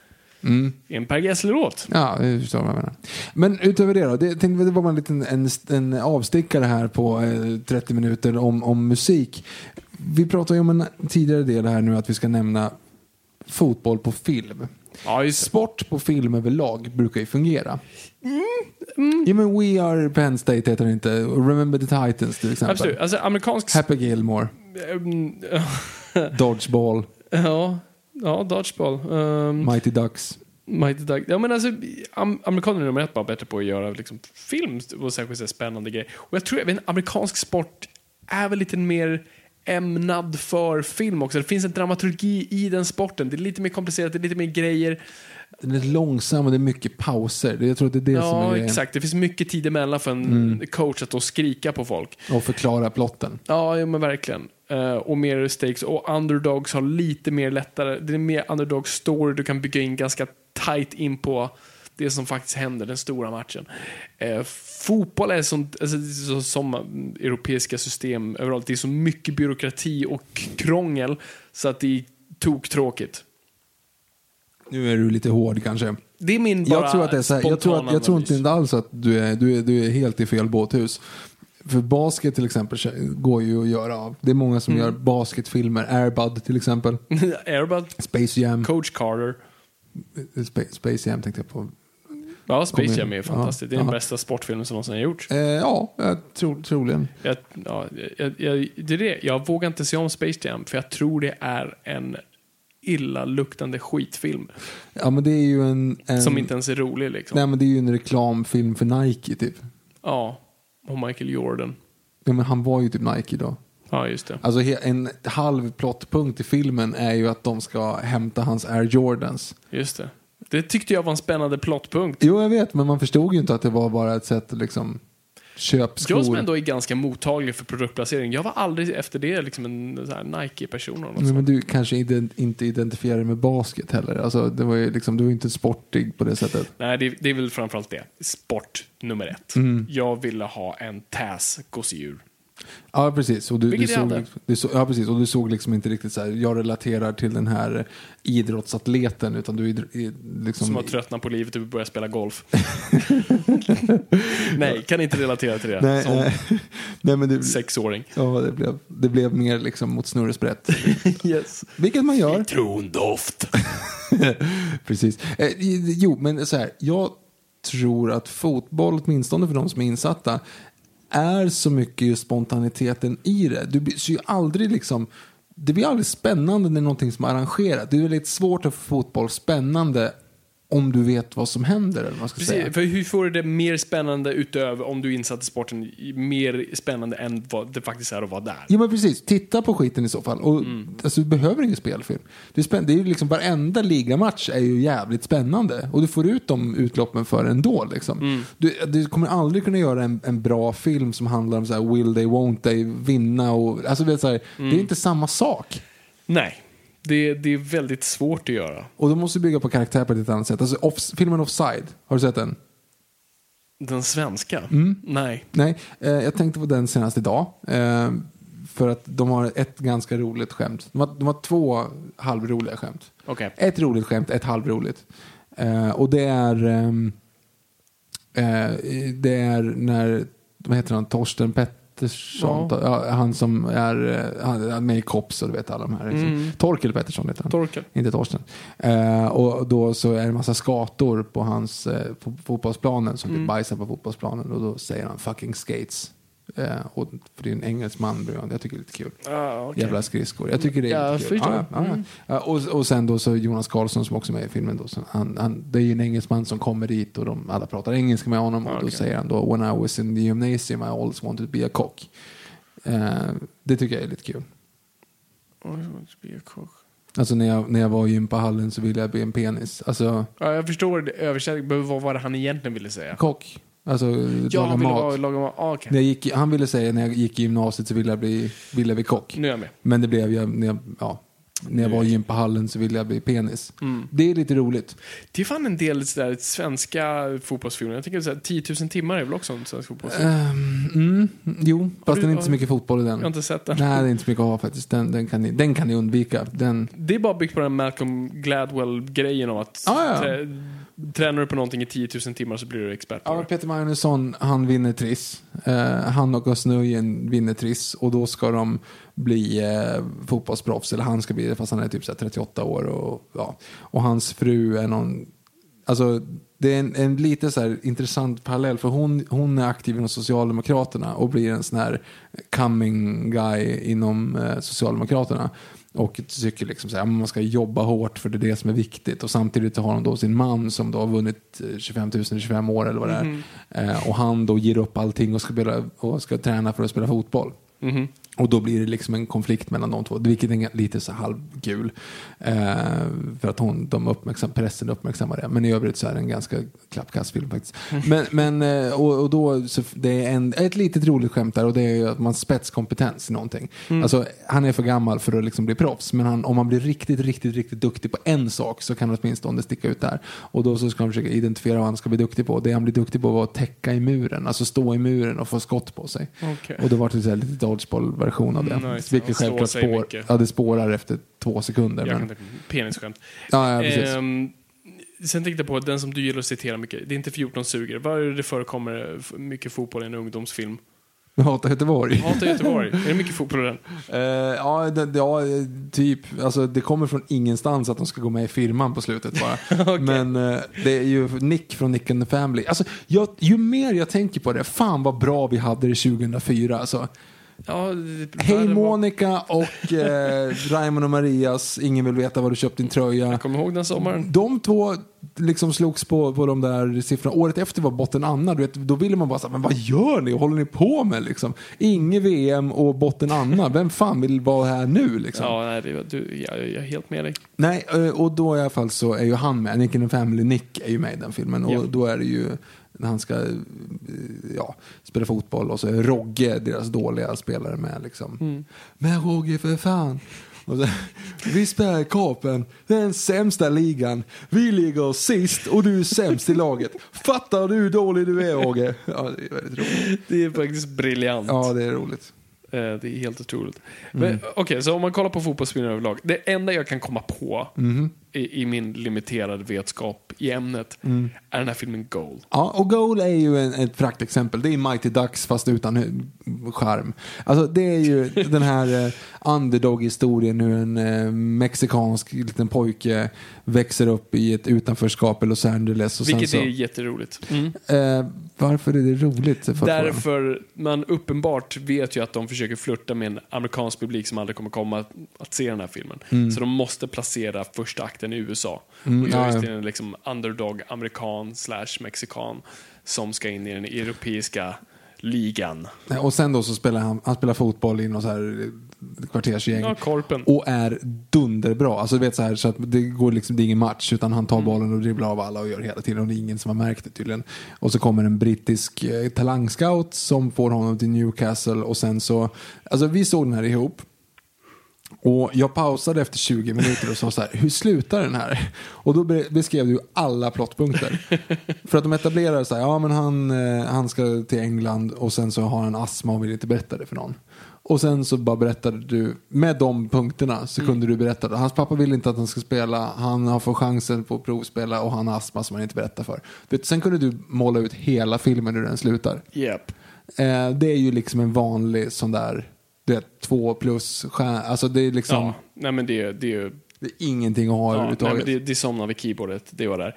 Mm. en Per Gessle-låt. Ja, jag förstår vad jag menar. Men utöver det då, det, tänkte, det var bara en liten en, en avstickare här på eh, 30 minuter om, om musik. Vi pratade ju om en tidigare del här nu att vi ska nämna fotboll på film. Ja. Sport på film överlag brukar ju fungera. Ja, men We Are Penn State heter det inte. Remember the Titans till exempel. Absolut. Alltså amerikansk... Happy Gilmore, Mm, *laughs* Dodgeball, ja, ja, dodgeball. Um, Mighty Ducks. Mighty Duck. Ja, men alltså, am amerikaner är nummer ett bara bättre på att göra liksom, film och särskilt så spännande grejer. Och jag tror även amerikansk sport är väl lite mer ämnad för film också. Det finns en dramaturgi i den sporten. Det är lite mer komplicerat, det är lite mer grejer. Den är långsam och det är mycket pauser. Jag tror att det är det som är Ja, grejen. exakt. Det finns mycket tid emellan för en coach att skrika på folk. Och förklara plotten. Ja, ja men verkligen. Eh, och mer stakes. Och underdogs har lite mer lättare. Det är mer underdog story. Du kan bygga in ganska tight in på det som faktiskt händer, den stora matchen. Eh, fotboll är sånt, alltså, så, som mm, europeiska system överallt. Det är så mycket byråkrati och krångel så att det är toktråkigt. Nu är du lite hård kanske. Det är min bara Jag tror att det är så här, jag tror, att, jag tror analys. inte alls att du är, du, är, du är helt i fel båthus. För basket till exempel går ju att göra av. Det är många som Mm. gör basketfilmer. Airbud till exempel. *laughs* Airbud, Space Jam. Coach Carter. Spa- Space Jam tänkte jag på. Ja, Space Jam är fantastiskt. Det är den ja. bästa sportfilmen som någonsin har gjorts. Eh, ja, tror, troligen. Jag, ja, jag, jag, det är det. Jag vågar inte se om Space Jam för jag tror det är en illaluktande skitfilm Ja, men det är ju en... en som inte ens är rolig. Liksom. Nej, men det är ju en reklamfilm för Nike typ. Ja, och Michael Jordan. Ja, men han var ju typ Nike då. Ja, just det. Alltså en halv plottpunkt i filmen är ju att de ska hämta hans Air Jordans. Just det. Det tyckte jag var en spännande plottpunkt. Jo, jag vet, men man förstod ju inte att det var bara ett sätt att liksom... köp skor. Jag som ändå är ganska mottaglig för produktplacering, jag var aldrig efter det liksom en Nike-person men du kanske ident- inte identifierar dig med basket heller. Alltså, det var ju liksom, du var inte sportig på det sättet. Nej, det, det är väl framförallt det. Sport nummer ett. Mm. Jag ville ha en Taz gosedjur. Ja, precis. Och du, du jag såg, hade. liksom- du så, ja, precis. Och du såg liksom inte riktigt så här, jag relaterar till den här idrottsatleten, utan du är liksom... Som har tröttnat på livet och vill börja spela golf. *laughs* Nej, kan inte relatera till det. Nej, som nej. *laughs* nej, men det, sexåring. ja, det, blev, det blev mer liksom mot snurresprätt. *laughs* Yes. Vilket man gör. Trondoft. Precis. Eh, jo, men så här, jag tror att fotboll, åtminstone för de som är insatta, är så mycket just spontaniteten i det. Du blir- ju aldrig liksom, det blir aldrig spännande när det är någonting som är arrangerat. Det är väldigt svårt att få fotboll spännande om du vet vad som händer. Eller vad ska säga. Precis, för hur får du det mer spännande utöver om du är insatt i sporten, mer spännande än vad det faktiskt är att vara där? Ja men precis, titta på skiten i så fall. Och, Mm. alltså, du behöver ingen spelfilm. Det är, spänn- det är ju liksom, varenda ligamatch är ju jävligt spännande. Och du får ut de utloppen för ändå. Liksom. Mm. Du, du kommer aldrig kunna göra en, en bra film som handlar om så här, will they, won't they, vinna och... Alltså, det, är så här, Mm. det är inte samma sak. Nej, det, det är väldigt svårt att göra. Och du måste bygga på karaktär på ett annat sätt. Alltså, off, filmen Offside, har du sett den? Den svenska? Mm. Nej. Nej, eh, jag tänkte på den senast idag. Eh, för att de har ett ganska roligt skämt. De har, de har två halvroliga skämt. Okej. Ett roligt skämt, ett halvroligt. Eh, och det är, ehm, eh, det är när, vad heter han, Torsten Pettersson, ja. han som är eh, han är med i Kops och du vet alla de här. Mm. Torkel Pettersson heter han. Torkel. Inte Torsten. Eh, och då så är det en massa skator på hans eh, på fotbollsplanen som mm. bajsar på fotbollsplanen och då säger han fucking skates. Eh, och, för det är en engelsman. Jag tycker det är lite kul. Ah, okej. Jävla skridskor. Jag tycker det är Ja, lite kul. förstår. Ja, ja. Ja, och, och sen då så Jonas Karlsson som också är med i filmen. Då, så han, han, det är ju en engelsman som kommer dit och de alla pratar engelska med honom. Och då okej. säger han då When I was in the gymnasium I always wanted to be a cock. Eh, det tycker jag är lite kul. Alltså när jag, när jag var i gympahallen så ville jag bli en penis. Alltså Ja, jag förstår det. översättning, men vad var det han egentligen ville säga? kock. Alltså Ja, laga han ville mat. vara, laga mat. Ah, jag gick, han ville säga när jag gick i gymnasiet så ville jag bli, ville jag bli kock. Nu är jag med. Men det blev jag när jag, ja, när jag var i gympahallen så ville jag bli penis. Mm. Det är lite roligt. Det är fan en del sådär, svenska fotbollsfilmer. Jag tänker såhär, 10 000 timmar är väl också en svensk fotbollsfilm? Ehm, mm, jo, fast du- det är inte så mycket fotboll i den. Jag har inte sett den. Nej, det är inte så mycket att ha faktiskt. Den, den, kan, ni, den kan ni undvika. Den, Det är bara byggt på den Malcolm Gladwell-grejen om att Ja, ja. Trä, tränar du på någonting i 10 000 timmar så blir du expert på ja, det. Peter Magnusson, han vinner Triss. Eh, han och Nujen vinner Triss. Och då ska de bli eh, fotbollsproffs. Eller han ska bli det, fast han är typ så här 38 år. Och, ja. och hans fru är någon... Alltså, det är en, en lite så intressant parallell. För hon, hon är aktiv inom Socialdemokraterna och blir en sån här coming guy inom eh, Socialdemokraterna. Och tycker liksom så här, man ska jobba hårt för det är det som är viktigt. Och samtidigt har hon då sin man som då har vunnit eh, 25 000 i 25 år eller vad det är. Eh, och han då ger upp allting och ska, spela, och ska träna för att spela fotboll. Mhm. Och då blir det liksom en konflikt mellan de två, vilket är lite så halvkul. Eh, för att hon, de uppmärksam, pressen uppmärksammar det. Men i övrigt så är det en ganska klappkast film faktiskt. Men, men eh, och, och då, så det är en, ett litet roligt skämt där och det är ju att man spetskompetens i någonting. Alltså, han är för gammal för att liksom bli proffs, men han, om man blir riktigt, riktigt, riktigt duktig på en sak så kan han åtminstone sticka ut där. Och då så ska han försöka identifiera vad han ska bli duktig på. Det han blir duktig på var att täcka i muren, alltså stå i muren och få skott på sig. Okej. Och då var det så här lite dodgeball-version av det. Mm, nice. Vilket självklart spår, mycket. ja, det spårar efter två sekunder. Jag Men. Penisskämt. ja, ja, precis. Ehm, sen tänkte jag på den som du gillar att citera mycket. Det är inte 14 suger. Var det förekommer mycket fotboll i en ungdomsfilm? Jag hatar Göteborg. Hata Göteborg. *laughs* är det mycket fotboll i den? Eh, ja, det, ja, typ. Alltså, det kommer från ingenstans att de ska gå med i firman på slutet bara. *laughs* Men eh, det är ju Nick från Nick and the Family. Alltså, jag, ju mer jag tänker på det, fan vad bra vi hade det 2004. Alltså. Ja, Hej Monica och eh, Raymond och Marias Ingen vill veta var du köpt din tröja. Jag kommer ihåg den sommaren. De två liksom slogs på, på de där siffrorna. Året efter var botten Anna. Du vet, då ville man bara säga, men vad gör ni? Håller ni på med? Liksom? Inget VM och botten Anna. Vem fan vill vara här nu? Liksom? Ja, nej, det, du, jag, jag är helt med dig. Nej, eh, och då i alla fall så är ju han med. Nick and the Family Nick är ju med i den filmen. Och Ja. då är det ju när han ska eh, ja, spela fotboll och så är Rogge, deras dåliga spelare med liksom. Men Rogge för fan. Och så, vi spelar i Korpen, den sämsta ligan. Vi ligger sist och du är sämst i laget. Fattar du hur dålig du är Rogge? Ja, det är väldigt roligt. Det är faktiskt briljant. Ja, det är roligt. Eh, Det är helt otroligt. Mm. Okej, så om man kollar på fotbollsspelare överlag. Det enda jag kan komma på Mhm. I, i min limiterade vetskap i ämnet Mm. är den här filmen Goal. Ja, och Goal är ju en, ett praktexempel. Det är Mighty Ducks fast utan charm. Alltså det är ju *laughs* den här eh, underdog-historien hur en eh, mexikansk liten pojke växer upp i ett utanförskap i Los Angeles. Och Vilket sen är så, jätteroligt. eh, varför är det roligt? Därför man uppenbart vet ju att de försöker flirta med en amerikansk publik som aldrig kommer komma att, att se den här filmen. Så de måste placera första akten i USA. Mm, och ja. till en liksom underdog amerikan slash mexikan som ska in i den europeiska ligan. Och sen då så spelar han, han spelar fotboll i något så här eh, kvartersgäng. Ja, korpen. Och är dunderbra. Alltså du vet så här så att det går liksom, det är ingen match utan han Mm. tar bollen och dribblar av alla och gör hela tiden och det är ingen som har märkt det tydligen. Och så kommer en brittisk eh, talangscout som får honom till Newcastle och sen så, alltså vi såg den här ihop. Och jag pausade efter 20 minuter och sa så här, hur slutar den här? Och då be- beskrev du alla plottpunkter. *laughs* För att de etablerar så här, ja men han, eh, han ska till England och sen så har han astma och vill inte berätta det för någon. Och sen så bara berättade du, med de punkterna så kunde du berätta det. Hans pappa vill inte att han ska spela, han har fått chansen på att provspela och han har astma som han inte berättar för. Vet, sen kunde du måla ut hela filmen hur den slutar. Yep. Eh, det är ju liksom en vanlig sån där, du vet, två plus stjärna. Alltså det är liksom, Ja, nej men det, det är ju... det är ingenting att ha Ja, nej, överhuvudtaget. men det, det somnar vid keyboardet, det var där.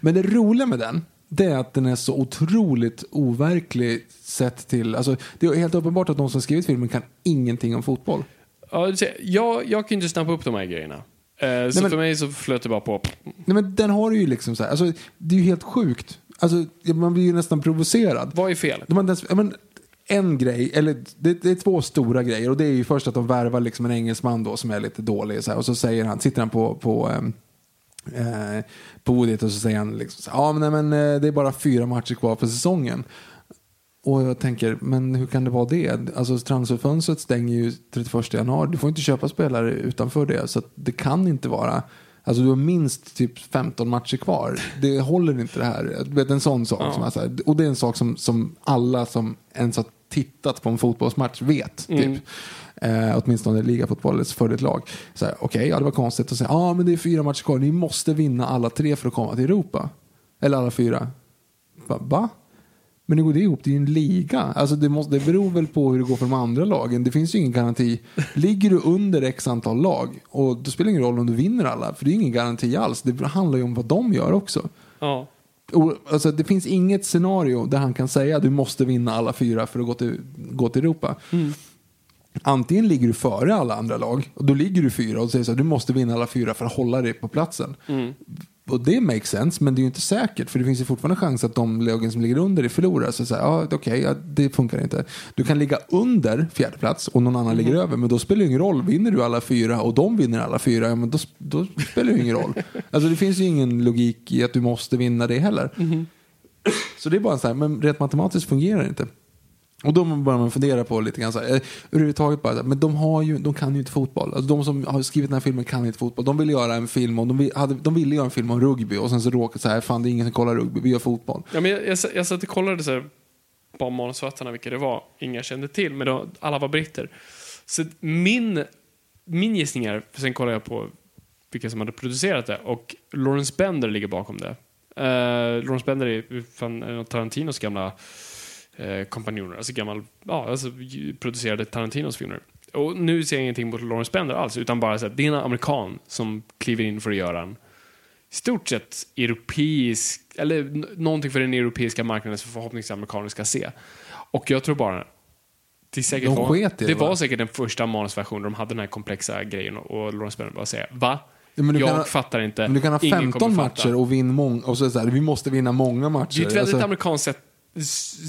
Men det roliga med den, det är att den är så otroligt overklig sett till, alltså det är helt uppenbart att de som skrivit filmen kan ingenting om fotboll. Ja, jag, jag kan ju inte snappa upp de här grejerna. Eh, så men- för mig så flöt det bara på. Nej men den har ju liksom så här, alltså det är ju helt sjukt. Alltså man blir ju nästan provocerad. Vad är fel? De har men, en grej, eller det, det är två stora grejer och det är ju först att de värvar liksom en engelsman då som är lite dålig så här, och så säger han, sitter han på, på ehm, eh, podiet och så säger han liksom så här, ja men, nej, men eh, det är bara fyra matcher kvar på säsongen. Och jag tänker, men hur kan det vara det? Alltså transferfönstret stänger ju 31 januari. Du får inte köpa spelare utanför det. Så det kan inte vara, alltså du har minst typ 15 matcher kvar. Det håller inte det här. Du vet en sån sak. Ja. Som är så här, och det är en sak som, som alla som ens har tittat på en fotbollsmatch vet. Typ. Eh, åtminstone i ligafotboll för ett lag. Okej, ja, det var konstigt att säga, ja ah, men det är fyra matcher kvar. Ni måste vinna alla tre för att komma till Europa. Eller alla fyra. Va? Va? Men hur går det ihop? Det är ju en liga. Alltså det, måste, det beror väl på hur det går för de andra lagen. Det finns ju ingen garanti. Ligger du under x antal lag och då spelar det ingen roll om du vinner alla. För det är ingen garanti alls. Det handlar ju om vad de gör också. Ja. Alltså, det finns inget scenario där han kan säga att du måste vinna alla fyra för att gå till, gå till Europa. Antingen ligger du före alla andra lag och då ligger du fyra och säger så här, du måste vinna alla fyra för att hålla dig på platsen. Och det makes sense, men det är ju inte säkert för det finns ju fortfarande chans att de lagen som ligger under dig förlorar. Så, så här, ja, okej, ja, det funkar inte. Du kan ligga under fjärde plats och någon annan ligger över, men då spelar det ingen roll. Vinner du alla fyra och de vinner alla fyra, ja, men då, då spelar det ingen roll. *laughs* Alltså det finns ju ingen logik i att du måste vinna det heller. Så det är bara så här, men rent matematiskt fungerar det inte. Och då börjar man fundera på lite grann så här, eh, överhuvudtaget bara, men de, har ju, de kan ju inte fotboll. Alltså de som har skrivit den här filmen kan inte fotboll. De ville göra en film om, de, vill, hade, de ville göra en film om rugby och sen så råkade så här, fan det är ingen som kollar rugby, vi gör fotboll. Ja, men jag, jag, jag satt och kollade så här, på manusförfattarna vilka det var. Inga kände till, men då, alla var britter. Så min, min gissning är, för sen kollade jag på vilka som hade producerat det, och Lawrence Bender ligger bakom det. Uh, Lawrence Bender är fan en Tarantinos gamla uh, kompanjoner, alltså gammal, ja, alltså producerade Tarantinos filmer. Och nu ser jag ingenting mot Lawrence Bender alls, utan bara så att det är en amerikan som kliver in för att göra en i stort sett europeisk, eller någonting för den europeiska marknaden som förhoppningsvis amerikaner ska se. Och jag tror bara, det, säkert De var, det det, var va? säkert den första manusversionen de hade den här komplexa grejen och, Lawrence Bender bara säga, va? men du jag kan fattar inte. Men du kan ha Ingen 15 kommer matcher och vinna många, och så så här, vi måste vinna många matcher. Det är ett väldigt Alltså, amerikanskt sätt,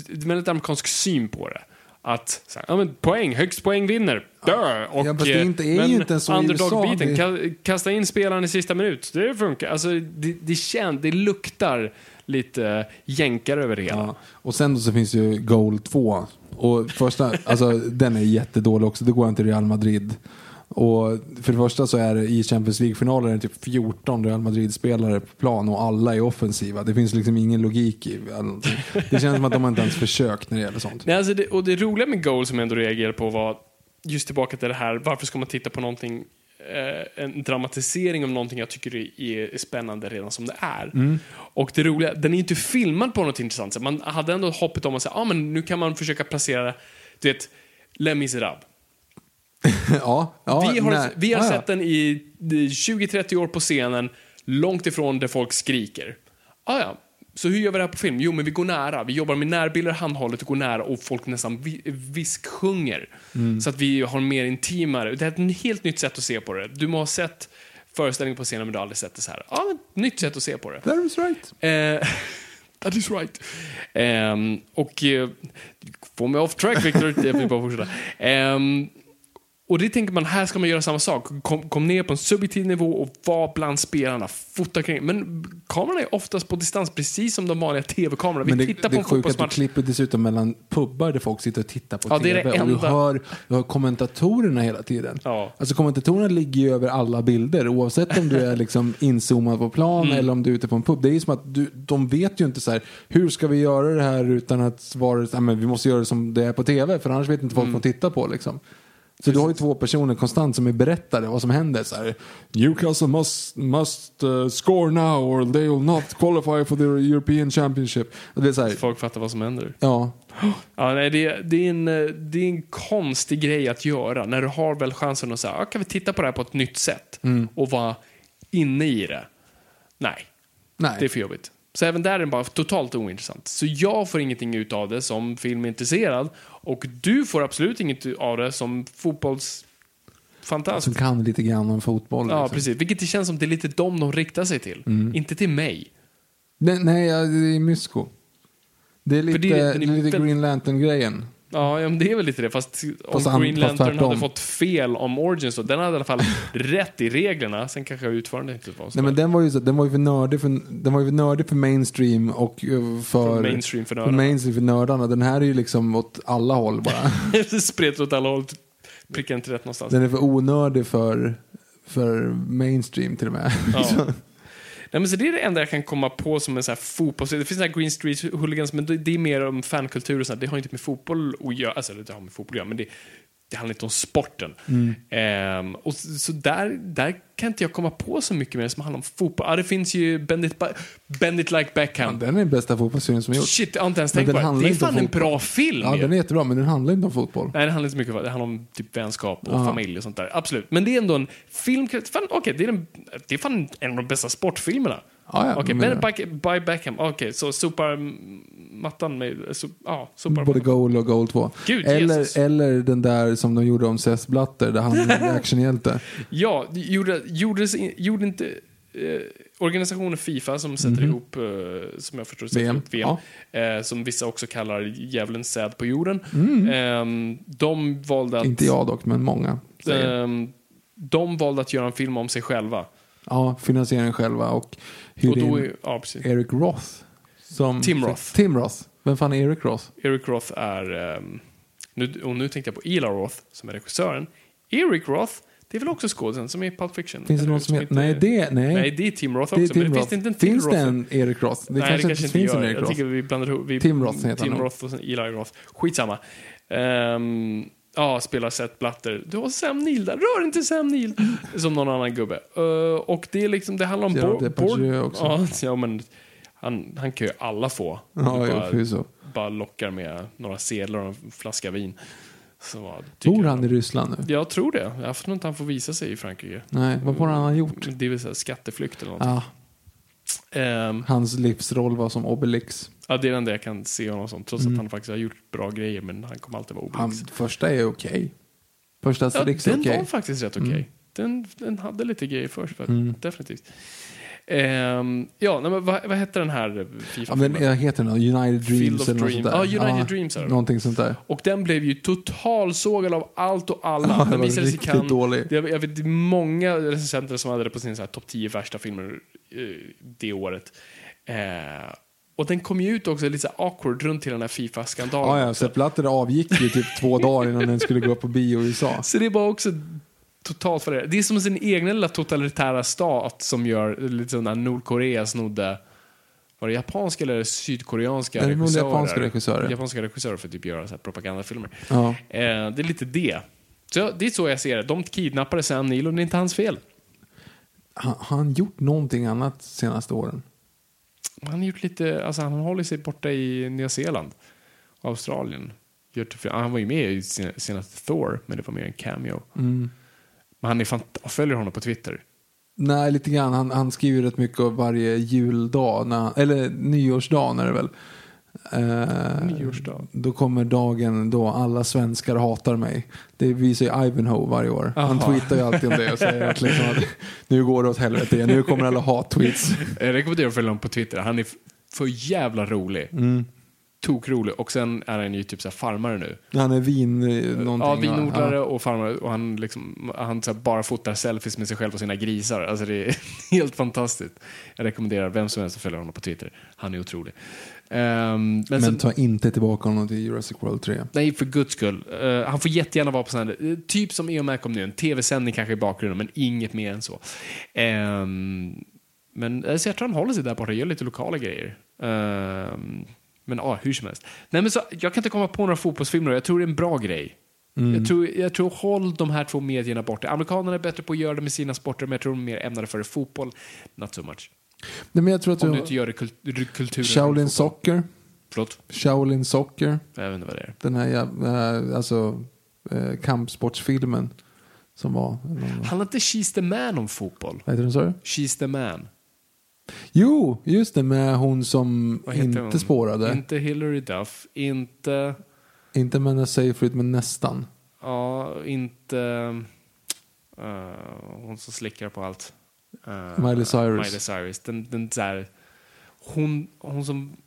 väldigt amerikansk syn på det. Att så här, ja, men poäng, högst poäng vinner. Dö! Och, Ja, det är inte- är ju men inte så underdog-biten, ka- kasta in spelaren i sista minut. Det funkar. Alltså, det, det, kän, det luktar lite jänkare över det hela. Ja. Och sen då så finns ju Goal 2. Och första, alltså den är jättedålig också. Det går inte Real Madrid. Och för det första så är det i Champions League-finalen det typ 14 Real Madrid-spelare på plan och alla är offensiva. Det finns liksom ingen logik i allting. Det känns som att de inte ens försökt när det gäller sånt. Nej, alltså det, och det roliga med Goal som jag ändå reagerar på var just tillbaka till det här, varför ska man titta på någonting, eh, en dramatisering av någonting jag tycker är, är spännande redan som det är. Mm. Och det roliga, den är inte filmad på något intressant sätt. Man hade ändå hoppet om att säga, ah, men nu kan man försöka placera, du vet, Les Misérables. *laughs* ja, ja, vi har, nej. vi har ja. sett den i i 20-30 år på scenen, långt ifrån där folk skriker. Ah, ja. Så hur gör vi det här på film? Jo, men vi går nära. Vi jobbar med närbilder, handhållet och går nära och folk nästan vi, visksjunger. Mm. Så att vi har mer intimare. Det är ett helt nytt sätt att se på det. Du må ha sett föreställningen på scenen men du har aldrig sett det så här. Ja, men nytt sätt att se på det. That is right. Eh, *laughs* that is right. Ehm, och eh, få mig off track Victor, *laughs* jag vill bara fortsätta. Ehm, och det tänker man, här ska man göra samma sak. Kom, kom ner på en subjektiv nivå och var bland spelarna, fota kring. Men kameran är oftast på distans, precis som de vanliga tv-kamerorna. Vi det, tittar det på är en sjukt att du fotbollsmatch. klipper dessutom mellan pubbar där folk sitter och tittar på Ja, det är TV. det och du hör, du hör kommentatorerna hela tiden. Ja. Alltså kommentatorerna ligger ju över alla bilder oavsett om du är *laughs* liksom inzoomad på plan Mm. eller om du är ute på en pub. Det är ju som att du, de vet ju inte så här, hur ska vi göra det här utan att vara, ja, men vi måste göra det som det är på tv för annars vet inte folk Mm. vad de tittar på liksom. Så du har ju två personer konstant som är berättare vad som händer. Så här, Newcastle must, must uh, score now or they will not qualify for the European Championship. Och det är så här, Folk fattar vad som händer. ja, *gasps* Ja, nej, det, det, är en, eh, det är en konstig grej att göra när du har väl chansen att säga, ah, kan vi titta på det här på ett nytt sätt Mm. och vara inne i det? Nej, nej. det är för jobbigt. Så även där är den bara totalt ointressant. Så jag får ingenting ut av det som filmintresserad och du får absolut inget av det som fotbollsfantast. Som kan lite grann om fotboll. Ja, liksom. precis. Vilket det känns som det är lite dem de riktar sig till. Mm. Inte till mig. Nej, nej, det är mysko. Det är lite, det är- den är lite Green Lantern-grejen. Ja, ja, men det är väl lite det. Fast, Fast om an- Green fast Lantern hade fått fel om Origins då, den hade i alla fall rätt i reglerna. Sen kanske utförande inte var så Nej, men den var ju, så, den var ju för nördig för, den var ju för nördig för mainstream och eh, för, För mainstream för nördarna. mainstream för nördarna. Den här är ju liksom åt alla håll bara. *laughs* Spretar åt alla håll. Prickar inte rätt någonstans. Den är för onördig för, för mainstream till och med. Ja. *laughs* Nej, men så det är det enda jag kan komma på som en så här fotboll. Det finns så här Green Street Hooligans, men det det är mer om fankultur och sånt. Det har inte med fotboll att göra. Alltså, det har med fotboll att göra, men det, det handlar inte om sporten. Mm. Ehm, och så, så där, där kan inte jag komma på så mycket mer som handlar om fotboll. Ja, det finns ju Bend it, Ba- Bend it like Beckham. Den är den bästa fotbollsserien som gjorts. Shit, jag har inte ens tänkt den på det. Det är fan en bra film Ja, ju. den är jättebra, men den handlar inte om fotboll. Nej, det handlar inte så mycket om det. handlar om typ vänskap och Ja. familj och sånt där. Absolut. Men det är ändå en film... Fan, okej, det, är den- det är fan en av de bästa sportfilmerna. Ja, ja, Okej, men- by, by Beckham. Okej, så sopar mattan med... So, ja, sopar Både Goal och Goal 2. Gud, Jesus. eller, eller den där som de gjorde om Seth Blatter, där han *laughs* är actionhjälte. Ja, gjorde, gjordes, gjorde inte... Eh, organisationen Fifa som sätter ihop, eh, som jag förstår sätter VM, ihop VM, eh, som vissa också kallar djävulens säd på jorden. Eh, de valde att... Inte jag dock, men många. ehm, de valde att göra en film om sig själva. Ja, finansieringen själva och hyrde Och då in är, ja, precis. Eric Roth. Som Tim Roth. Tim Roth. Vem fan är Eric Roth? Eric Roth är, ehm, nu, och nu tänkte jag på Eli Roth som är regissören. Eric Roth, det är väl också skådisen som är i Pulp Fiction? Finns det någon som heter... Nej, det... Nej. Nej, det är Tim Roth det också. Tim men Roth. finns det inte en till finns Roth? det en Eric Roth? Det Nej, kanske, det kanske inte finns en Eric Jag Roth. tycker vi blandar ihop. Vi, Tim Roth heter Tim han. Roth och sen Eli Roth. Skitsamma. Um, ja, spelar Seth Blatter. Du har Sam Neill där. Rör inte Sam Neill! Som någon annan gubbe. Uh, och det är liksom, det handlar om... Gerard board- Depardieu board- också. Ja, *laughs* ja, men han, han kan ju alla få. Ja, bara, jo, förvisso. bara lockar med några sedlar och en flaska vin. Så, ja, Bor han i Ryssland nu? Jag tror det. Jag tror inte han får visa sig i Frankrike. Nej, vad har han gjort? Det är så här skatteflykt eller någonting. Ah, Ehm, hans livsroll var som Obelix. Ja, det är den där jag kan se honom som. Trots att han faktiskt har gjort bra grejer, men han kommer alltid vara Mm. Obelix. första är okej. Första Ja, Asterix den är okej. var faktiskt rätt okej. Mm. den, den hade lite grejer för sig, Mm. definitivt. Ehm, ja, nej, men vad, vad hette den här Ja, men jag heter den United Dreams eller något Dream. sånt där. Ja, United Dreams är det. Någonting sånt där. Och den blev ju totalsågad av allt och alla. Ja, den visades i Cannes. dålig. Jag, jag vet många recensenter som hade det på sin topp 10 värsta filmer eh, det året. Eh, och den kom ju ut också lite så awkward runt till den här Fifa-skandalen. Ja, ja. Sepp Blatter avgick ju typ två dagar innan den skulle gå upp på bio i USA. Så det var också totalt för det. Det är som sin egen lilla totalitära stat som gör lite sådana Nordkorea snodde var det japanska eller sydkoreanska är nog regissörer? japanska regissörer. Japanska regissörer för att typ göra så här propagandafilmer. Ja. Eh, det är lite det. Så det är så jag ser det. De kidnappade Sam Neill och det är inte hans fel. Har han gjort någonting annat senaste åren? Han gjort lite, alltså han håller sig borta i Nya Zeeland, Australien. Typ- Han var ju med i senaste Thor, men det var mer en cameo. Mm. Men han är fant- följer honom på Twitter. Nej, lite grann. Han, han skriver rätt mycket av varje juldag, när, eller nyårsdag är det väl. Eh. Då kommer dagen då alla svenskar hatar mig. Det visar ju Ivanhoe varje år. Han Aha. tweetar ju alltid om det och säger att, liksom att nu går det åt helvete. Nu kommer alla hat-tweets. Jag rekommenderar att följa honom på Twitter. Han är för jävla rolig. Mm. Tokrolig. Och sen är han ju typ så farmare nu. Han är vin eh, någonting. Ja, vinodlare Ja. och farmare. Och han, liksom, han bara fotar selfies med sig själv och sina grisar. Alltså det är *laughs* helt fantastiskt. Jag rekommenderar vem som helst att följa honom på Twitter. Han är otrolig. Ehm, men Men ta inte tillbaka honom till Jurassic World 3. nej, för guds skull. Eh, han får jättegärna vara på sån här, eh, typ som EO kom nu, en tv-sändning kanske i bakgrunden, men inget mer än så. Ehm, men eh, så jag tror han håller sig där borta gör lite lokala grejer. Ehm, men ja, hur som helst. Nej, men så, jag kan inte komma på några fotbollsfilmer jag tror det är en bra grej. Jag, tror, jag tror håll de här två medierna borta. Amerikanerna är bättre på att göra det med sina sporter, men jag tror de är mer ämnade för det. Fotboll, not so much. Nej, men jag tror att Om du... inte gör det kul- kulturen. Shaolin. Soccer. Förlåt, Shaolin Soccer. jag vet inte vad det är. Den här jävla, alltså, eh, kampsportsfilmen. Som var... Handlar inte She's the Man om fotboll? vad heter den sa du? She's the Man. Jo, just det med hon som Vad heter inte hon? spårade. Inte Hillary Duff, inte... Inte Mena Seyfried, men nästan. Ja, inte... eh, hon som slickar på allt. Eh, Miley Cyrus. Miley Cyrus. Den, den där... Hon, hon som...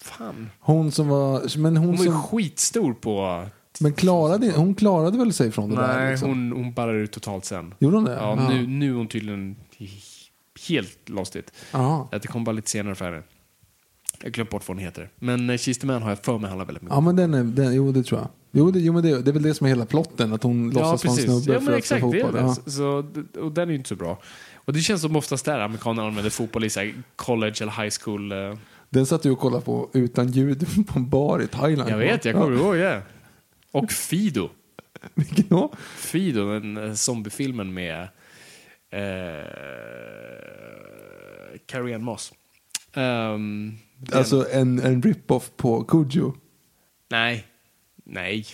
Fan. Hon som var... Men hon, Hon var ju som... skitstor på... Men klarade, hon klarade väl sig från det där? Nej, Liksom. hon, hon ballar ut totalt sen. Gjorde hon det? Ja, nu, nu är hon tydligen helt lost it. Ja. Att det kommer bara lite senare för henne. Jag glömt bort vad hon heter. Men eh, She's the Man har jag för mig handlar väldigt mycket Ja, men den är... Den, jo, det tror jag. Jo, det, jo men det, det är väl det som är hela plotten. Att hon låtsas vara en snubbe Ja, för men spela exakt. Det är fotboll. det. Ja. Så, och den är ju inte så bra. Och det känns som oftast där amerikaner använder fotboll i så här college eller high school. eh, Den satt du och kollade på utan ljud *laughs* på en bar i Thailand. Jag vet, jag kommer ihåg det. Och Fido. *laughs* Vilken då? Fido, den eh, zombiefilmen med eh, Carrie Ann Moss. Ehm, den- Alltså en, en rip-off på Kujo. Nej. Nej.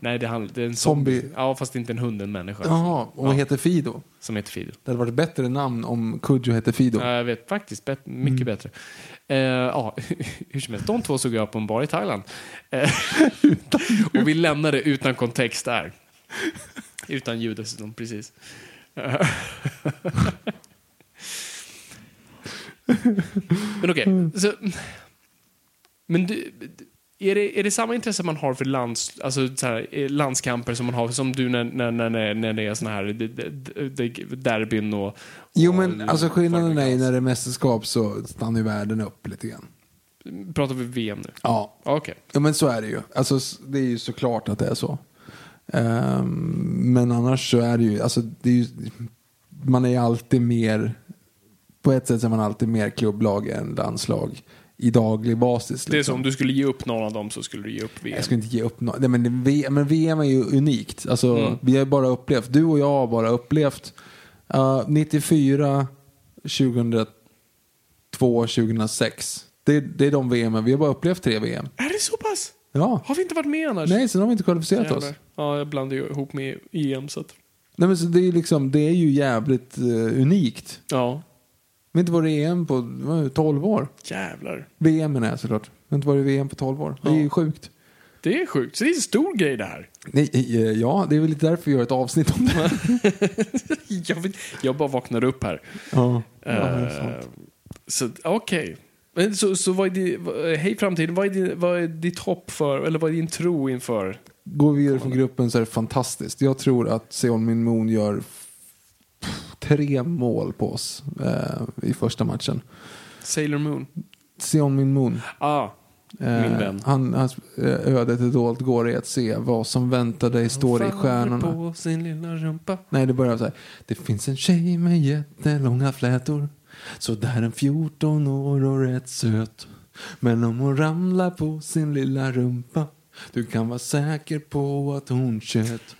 Nej, det, handl- det är en zombie. Zombie. Ja, fast inte en hund, en människa. Jaha, och Ja. heter Fido. Som heter Fido. Det hade varit bättre namn om Kujo hette Fido. Ja, jag vet faktiskt. Bet- mycket Mm. bättre. Eh, ja, *laughs* hur som helst. De två såg jag på en bar i Thailand. *laughs* Eh, och vi lämnade utan kontext där. Utan ljud dessutom, precis. *laughs* Men okej. så Men du, är, det, är det samma intresse man har för lands, alltså, så här, eh, landskamper som man har som du när, när, när, när det är såna här derbyn och... Jo och- men alltså skillnaden är ju när det är mästerskap så stannar ju världen upp lite grann. Pratar vi VM nu? Ja, Okej. ja men så är det ju. Alltså det är ju såklart att det är så. Ehm, men annars så är det ju, alltså det är ju, man är ju alltid mer, på ett sätt är man alltid mer klubblag än landslag i daglig basis. Det är liksom. som om du skulle ge upp någon av dem så skulle du ge upp VM. Jag skulle inte ge upp något. Nej, men, VM, men VM är ju unikt. Alltså, Mm. Vi har bara upplevt, du och jag har bara upplevt uh, 94, 2002, 2006. Det, det är de VM. Vi har bara upplevt tre VM. Är det så pass? Ja. Har vi inte varit med annars? Nej, sen har vi inte kvalificerat oss. Jävlar. Ja, jag blandar ju ihop med EM så att... Nej, men så det, är liksom, det är ju jävligt eh, unikt. Ja. Har inte EM på vad är det, 12 år. Jävlar. VM menar jag såklart. Vi har inte varit i VM på 12 år. Det är ju sjukt. Det är sjukt. Så det är en stor grej det här. Nej, eh, ja, det är väl lite därför vi gör ett avsnitt om det. *laughs* Jag, vet, jag bara vaknar upp här. Ja, ja, det Eh, sant. så okej. Men Så, så vad är din, hej framtiden, vad är, din, vad är ditt hopp för, eller vad är din tro inför? Går vi vidare från gruppen så är det fantastiskt. Jag tror att Seon Min Moon gör tre mål på oss eh, i första matchen. Sailor Moon? Seon Min Moon. Ah, Eh, Min vän. Han, hans eh, ödet är dolt går i att se vad som väntar dig står i stjärnorna. på sin lilla rumpa. Nej, det börjar så här. Det finns en tjej med jättelånga flätor. Så där en 14 år och rätt söt. Men om hon ramlar på sin lilla rumpa. Du kan vara säker på att hon tjöt.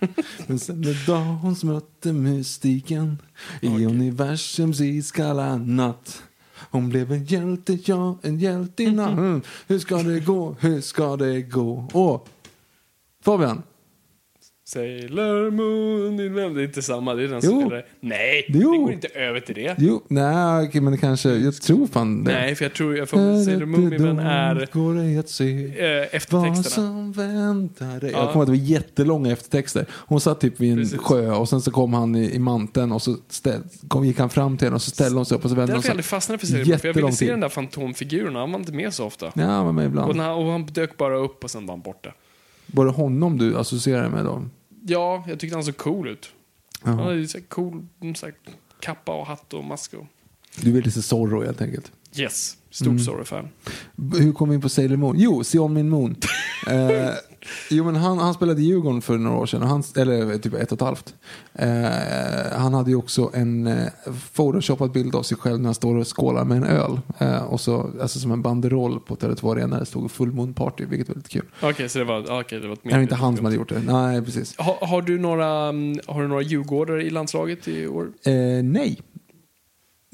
Men sen den dag hon mötte mystiken. I universums iskalla natt. Hon blev en hjälte, ja, en hjältinna. Mm. Hur ska det gå, hur ska det gå? Åh, Fabian. Sailor Moon, din vän. Det är inte samma, det är den som spelar. Nej, Jo. det går inte över till det. Jo, nej, okej, men det kanske, jag tror fan det. Nej, för jag tror jag får Sailor Moon, min vän, är Går det att se eh, vad eftertexterna. som väntar dig. Ja. Jag kommer att det var jättelånga eftertexter. Hon satt typ vid en Precis. sjö och sen så kom han i, i manteln och så ställ, kom, gick han fram till henne och så ställde hon sig upp och så vände hon Därför jag sig. aldrig fastnade för Sailor Moon, för jag ville se den där fantomfiguren, han var inte med så ofta. Ja, var med Och, ibland. när, och han dök bara upp och sen var han borta. Var det honom du associerade med då? Ja, jag tyckte han såg cool ut. Han hade så här cool så här, kappa och hatt och mask. Och... Du vill lite Zorro helt enkelt. Yes, stort Mm. Zorro-fan. Hur kom vi in på Sailor Moon? Jo, Se om min Moon. *laughs* eh, jo, men han, han spelade i Djurgården för några år sedan, han, eller typ ett och ett halvt. Eh, han hade ju också en eh, photoshoppad bild av sig själv när han står och skålar med en öl. Eh, och så, alltså som en banderoll på Tele2 Arena där det stod Full Moon Party, vilket var lite kul. Okej, så det var, okej, det var ett Det var inte han som hade gjort det. Nej, precis. Har, har, du några, mm, har du några djurgårdare i landslaget i år? Eh, nej.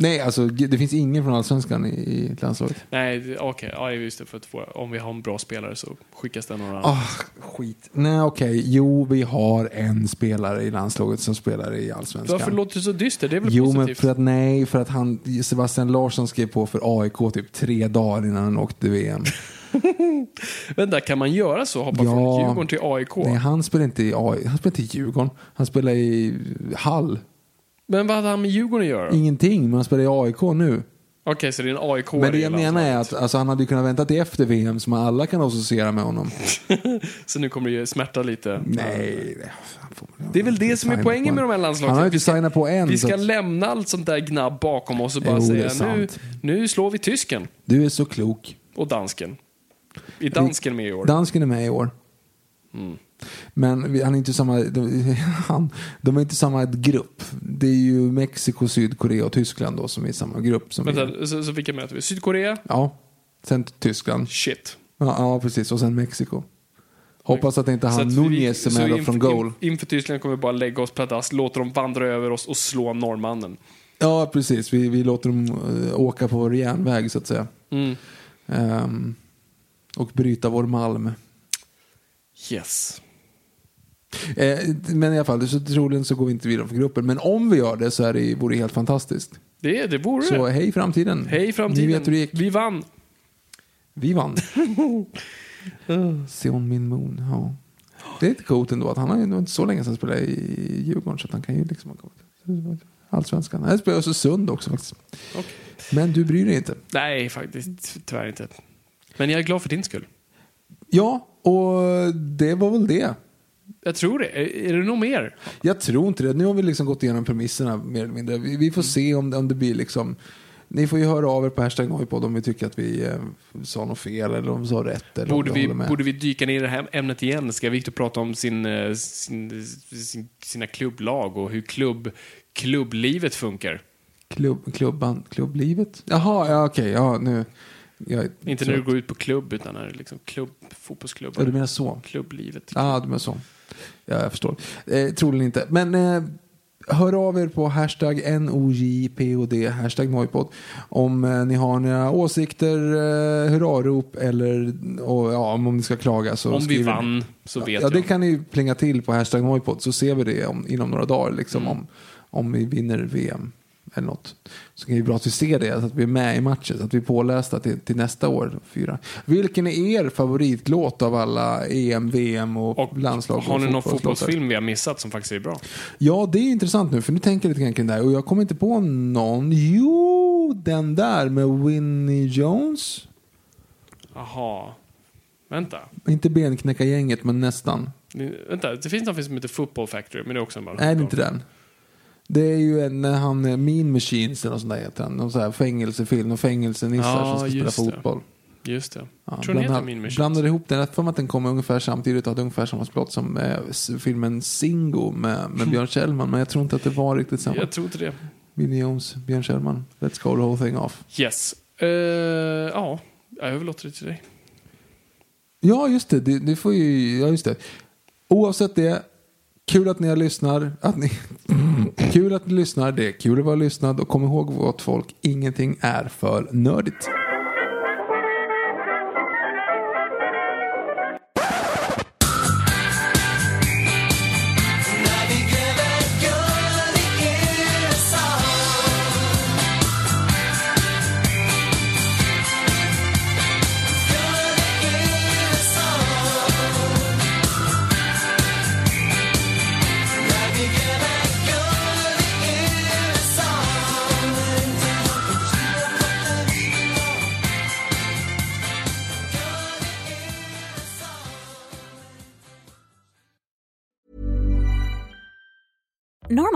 Nej, alltså det finns ingen från Allsvenskan i, i landslaget. Nej, okej. Ja, just det. För att få, om vi har en bra spelare så skickas det några. Ah, skit. Nej, okej. Jo, vi har en spelare i landslaget som spelar i Allsvenskan. Varför låter du så dyster? Det är väl Jo, men positivt? för att nej, för att han, Sebastian Larsson skrev på för AIK typ tre dagar innan han åkte VM. *laughs* Vänta, kan man göra så? Hoppa Ja. från Djurgården till AIK? nej, han spelar inte i AI, han spelar inte i Djurgården. Han spelar i Hall. Men vad hade han med Djurgården att göra? Ingenting, men han spelar i AIK nu. Okej, så det är en AIK Men det jag menar är att alltså, han hade ju kunnat vänta till efter VM som alla kan associera med honom. *laughs* Så nu kommer det ju smärta lite. Nej, det, han får- Det är väl det som är signa poängen med en. de här landslagen. Han har ju Vi inte ska- signat på än. Vi så ska att- lämna allt sånt där gnabb bakom oss och bara Jo, det är säga nu, sant. nu slår vi tysken Du är så klok. och dansken. Är dansken med i år? Dansken är med i år. Mm. Men han är inte samma, de, *laughs* han, de är inte samma grupp. Det är ju Mexiko, Sydkorea och Tyskland då som är samma grupp. Som Vänta, så, så vilka möter vi? Sydkorea? ja, sen Tyskland. Shit. Ja, ja, precis. Och sen Mexiko. Hoppas att inte han Nunez är inför- från goal. in- Inför Tyskland kommer vi bara lägga oss pladask, låta dem vandra över oss och slå norrmannen. Ja, precis. Vi, vi låter dem eh, åka på vår järnväg så att säga. Mm. Ehm, och bryta vår malm. Yes. Eh, men i alla fall, så troligen så går vi inte vidare från gruppen. Men om vi gör det så är det, vore det helt fantastiskt. Det, det vore Så hej framtiden. Hej framtiden. Ni vet hur det gick. Vi vann. Vi vann. *laughs* Seon Min Moon, ja. Det är lite coolt ändå att han har ju inte så länge sedan han spelade i Djurgården så att han kan ju liksom ha kommit. Allsvenskan. Han spelar så sund också faktiskt. Okej. Men du bryr dig inte. Nej, faktiskt tyvärr inte. Men jag är glad för din skull. Ja, och det var väl det. Jag tror det. Är, är det nog mer? Jag tror inte det. Nu har vi liksom gått igenom premisserna mer eller mindre. Vi, vi får se om det, om det blir liksom... Ni får ju höra av er på hashtag Noipod om vi tycker att vi eh, sa något fel eller om vi sa rätt. Eller Borde vi borde vi dyka ner i det här ämnet igen? Ska Viktor prata om sin, eh, sin, sin, sina klubblag och hur klubb, klubblivet funkar? Klubb, klubban, klubblivet? Jaha, ja, okej. ja, nu. Jag, Inte när du går ut på klubb, utan när liksom klubb, fotbollsklubbar. Ja, du menar så? Klubblivet. Ja, du menar så. Ja, jag förstår. Eh, troligen inte. Men eh, hör av er på hashtag NOJPOD, hashtag Noipod. Om eh, ni har några åsikter, eh, hurrarop eller och, ja, om ni ska klaga så Om vi skriver ni. vann så vet Ja, det jag. kan ni plinga till på hashtag Noipod så ser vi det om, inom några dagar liksom, Mm. om, om vi vinner VM. Eller något. Så kan det vara bra att vi ser det, så att vi är med i matchen, så att vi är pålästa till, till nästa år. Fyra. Vilken är er favoritlåt av alla EM, VM och, Och landslag? har ni någon fotbollsfilm vi har missat som faktiskt är bra? Ja, det är intressant nu, för nu tänker jag lite grann kring det här. Och jag kommer inte på någon. Jo, den där med Winnie Jones. Jaha. Vänta. Inte Benknäckargänget, men nästan. Vänta, det finns något som heter Football Factory, men det är också en bra Nej, det är inte den. Det är ju en, när han, Mean Machines eller något sånt där heter han. Någon sån här fängelsefilm, och fängelsenissar Ja, som ska spela det. fotboll. Just det. Ja, Tror ni heter bland- Mean Machines? Blandade ihop den. Jag för mig att den kom ungefär samtidigt och hade ungefär samma plott som eh, filmen Singo med, med *laughs* Björn Kjellman. Men jag tror inte att det var riktigt samma. Jag tror inte det. Winnie Jones, Björn Kjellman. Let's call the whole thing off. Yes. Eh, ja, jag överlåter det till dig. Ja, just det. Det, det får ju, ja, just det. Oavsett det, kul att ni har lyssnar. Att ni, kul att ni lyssnar. Det är kul att vara lyssnad. Och kom ihåg gott folk, ingenting är för nördigt.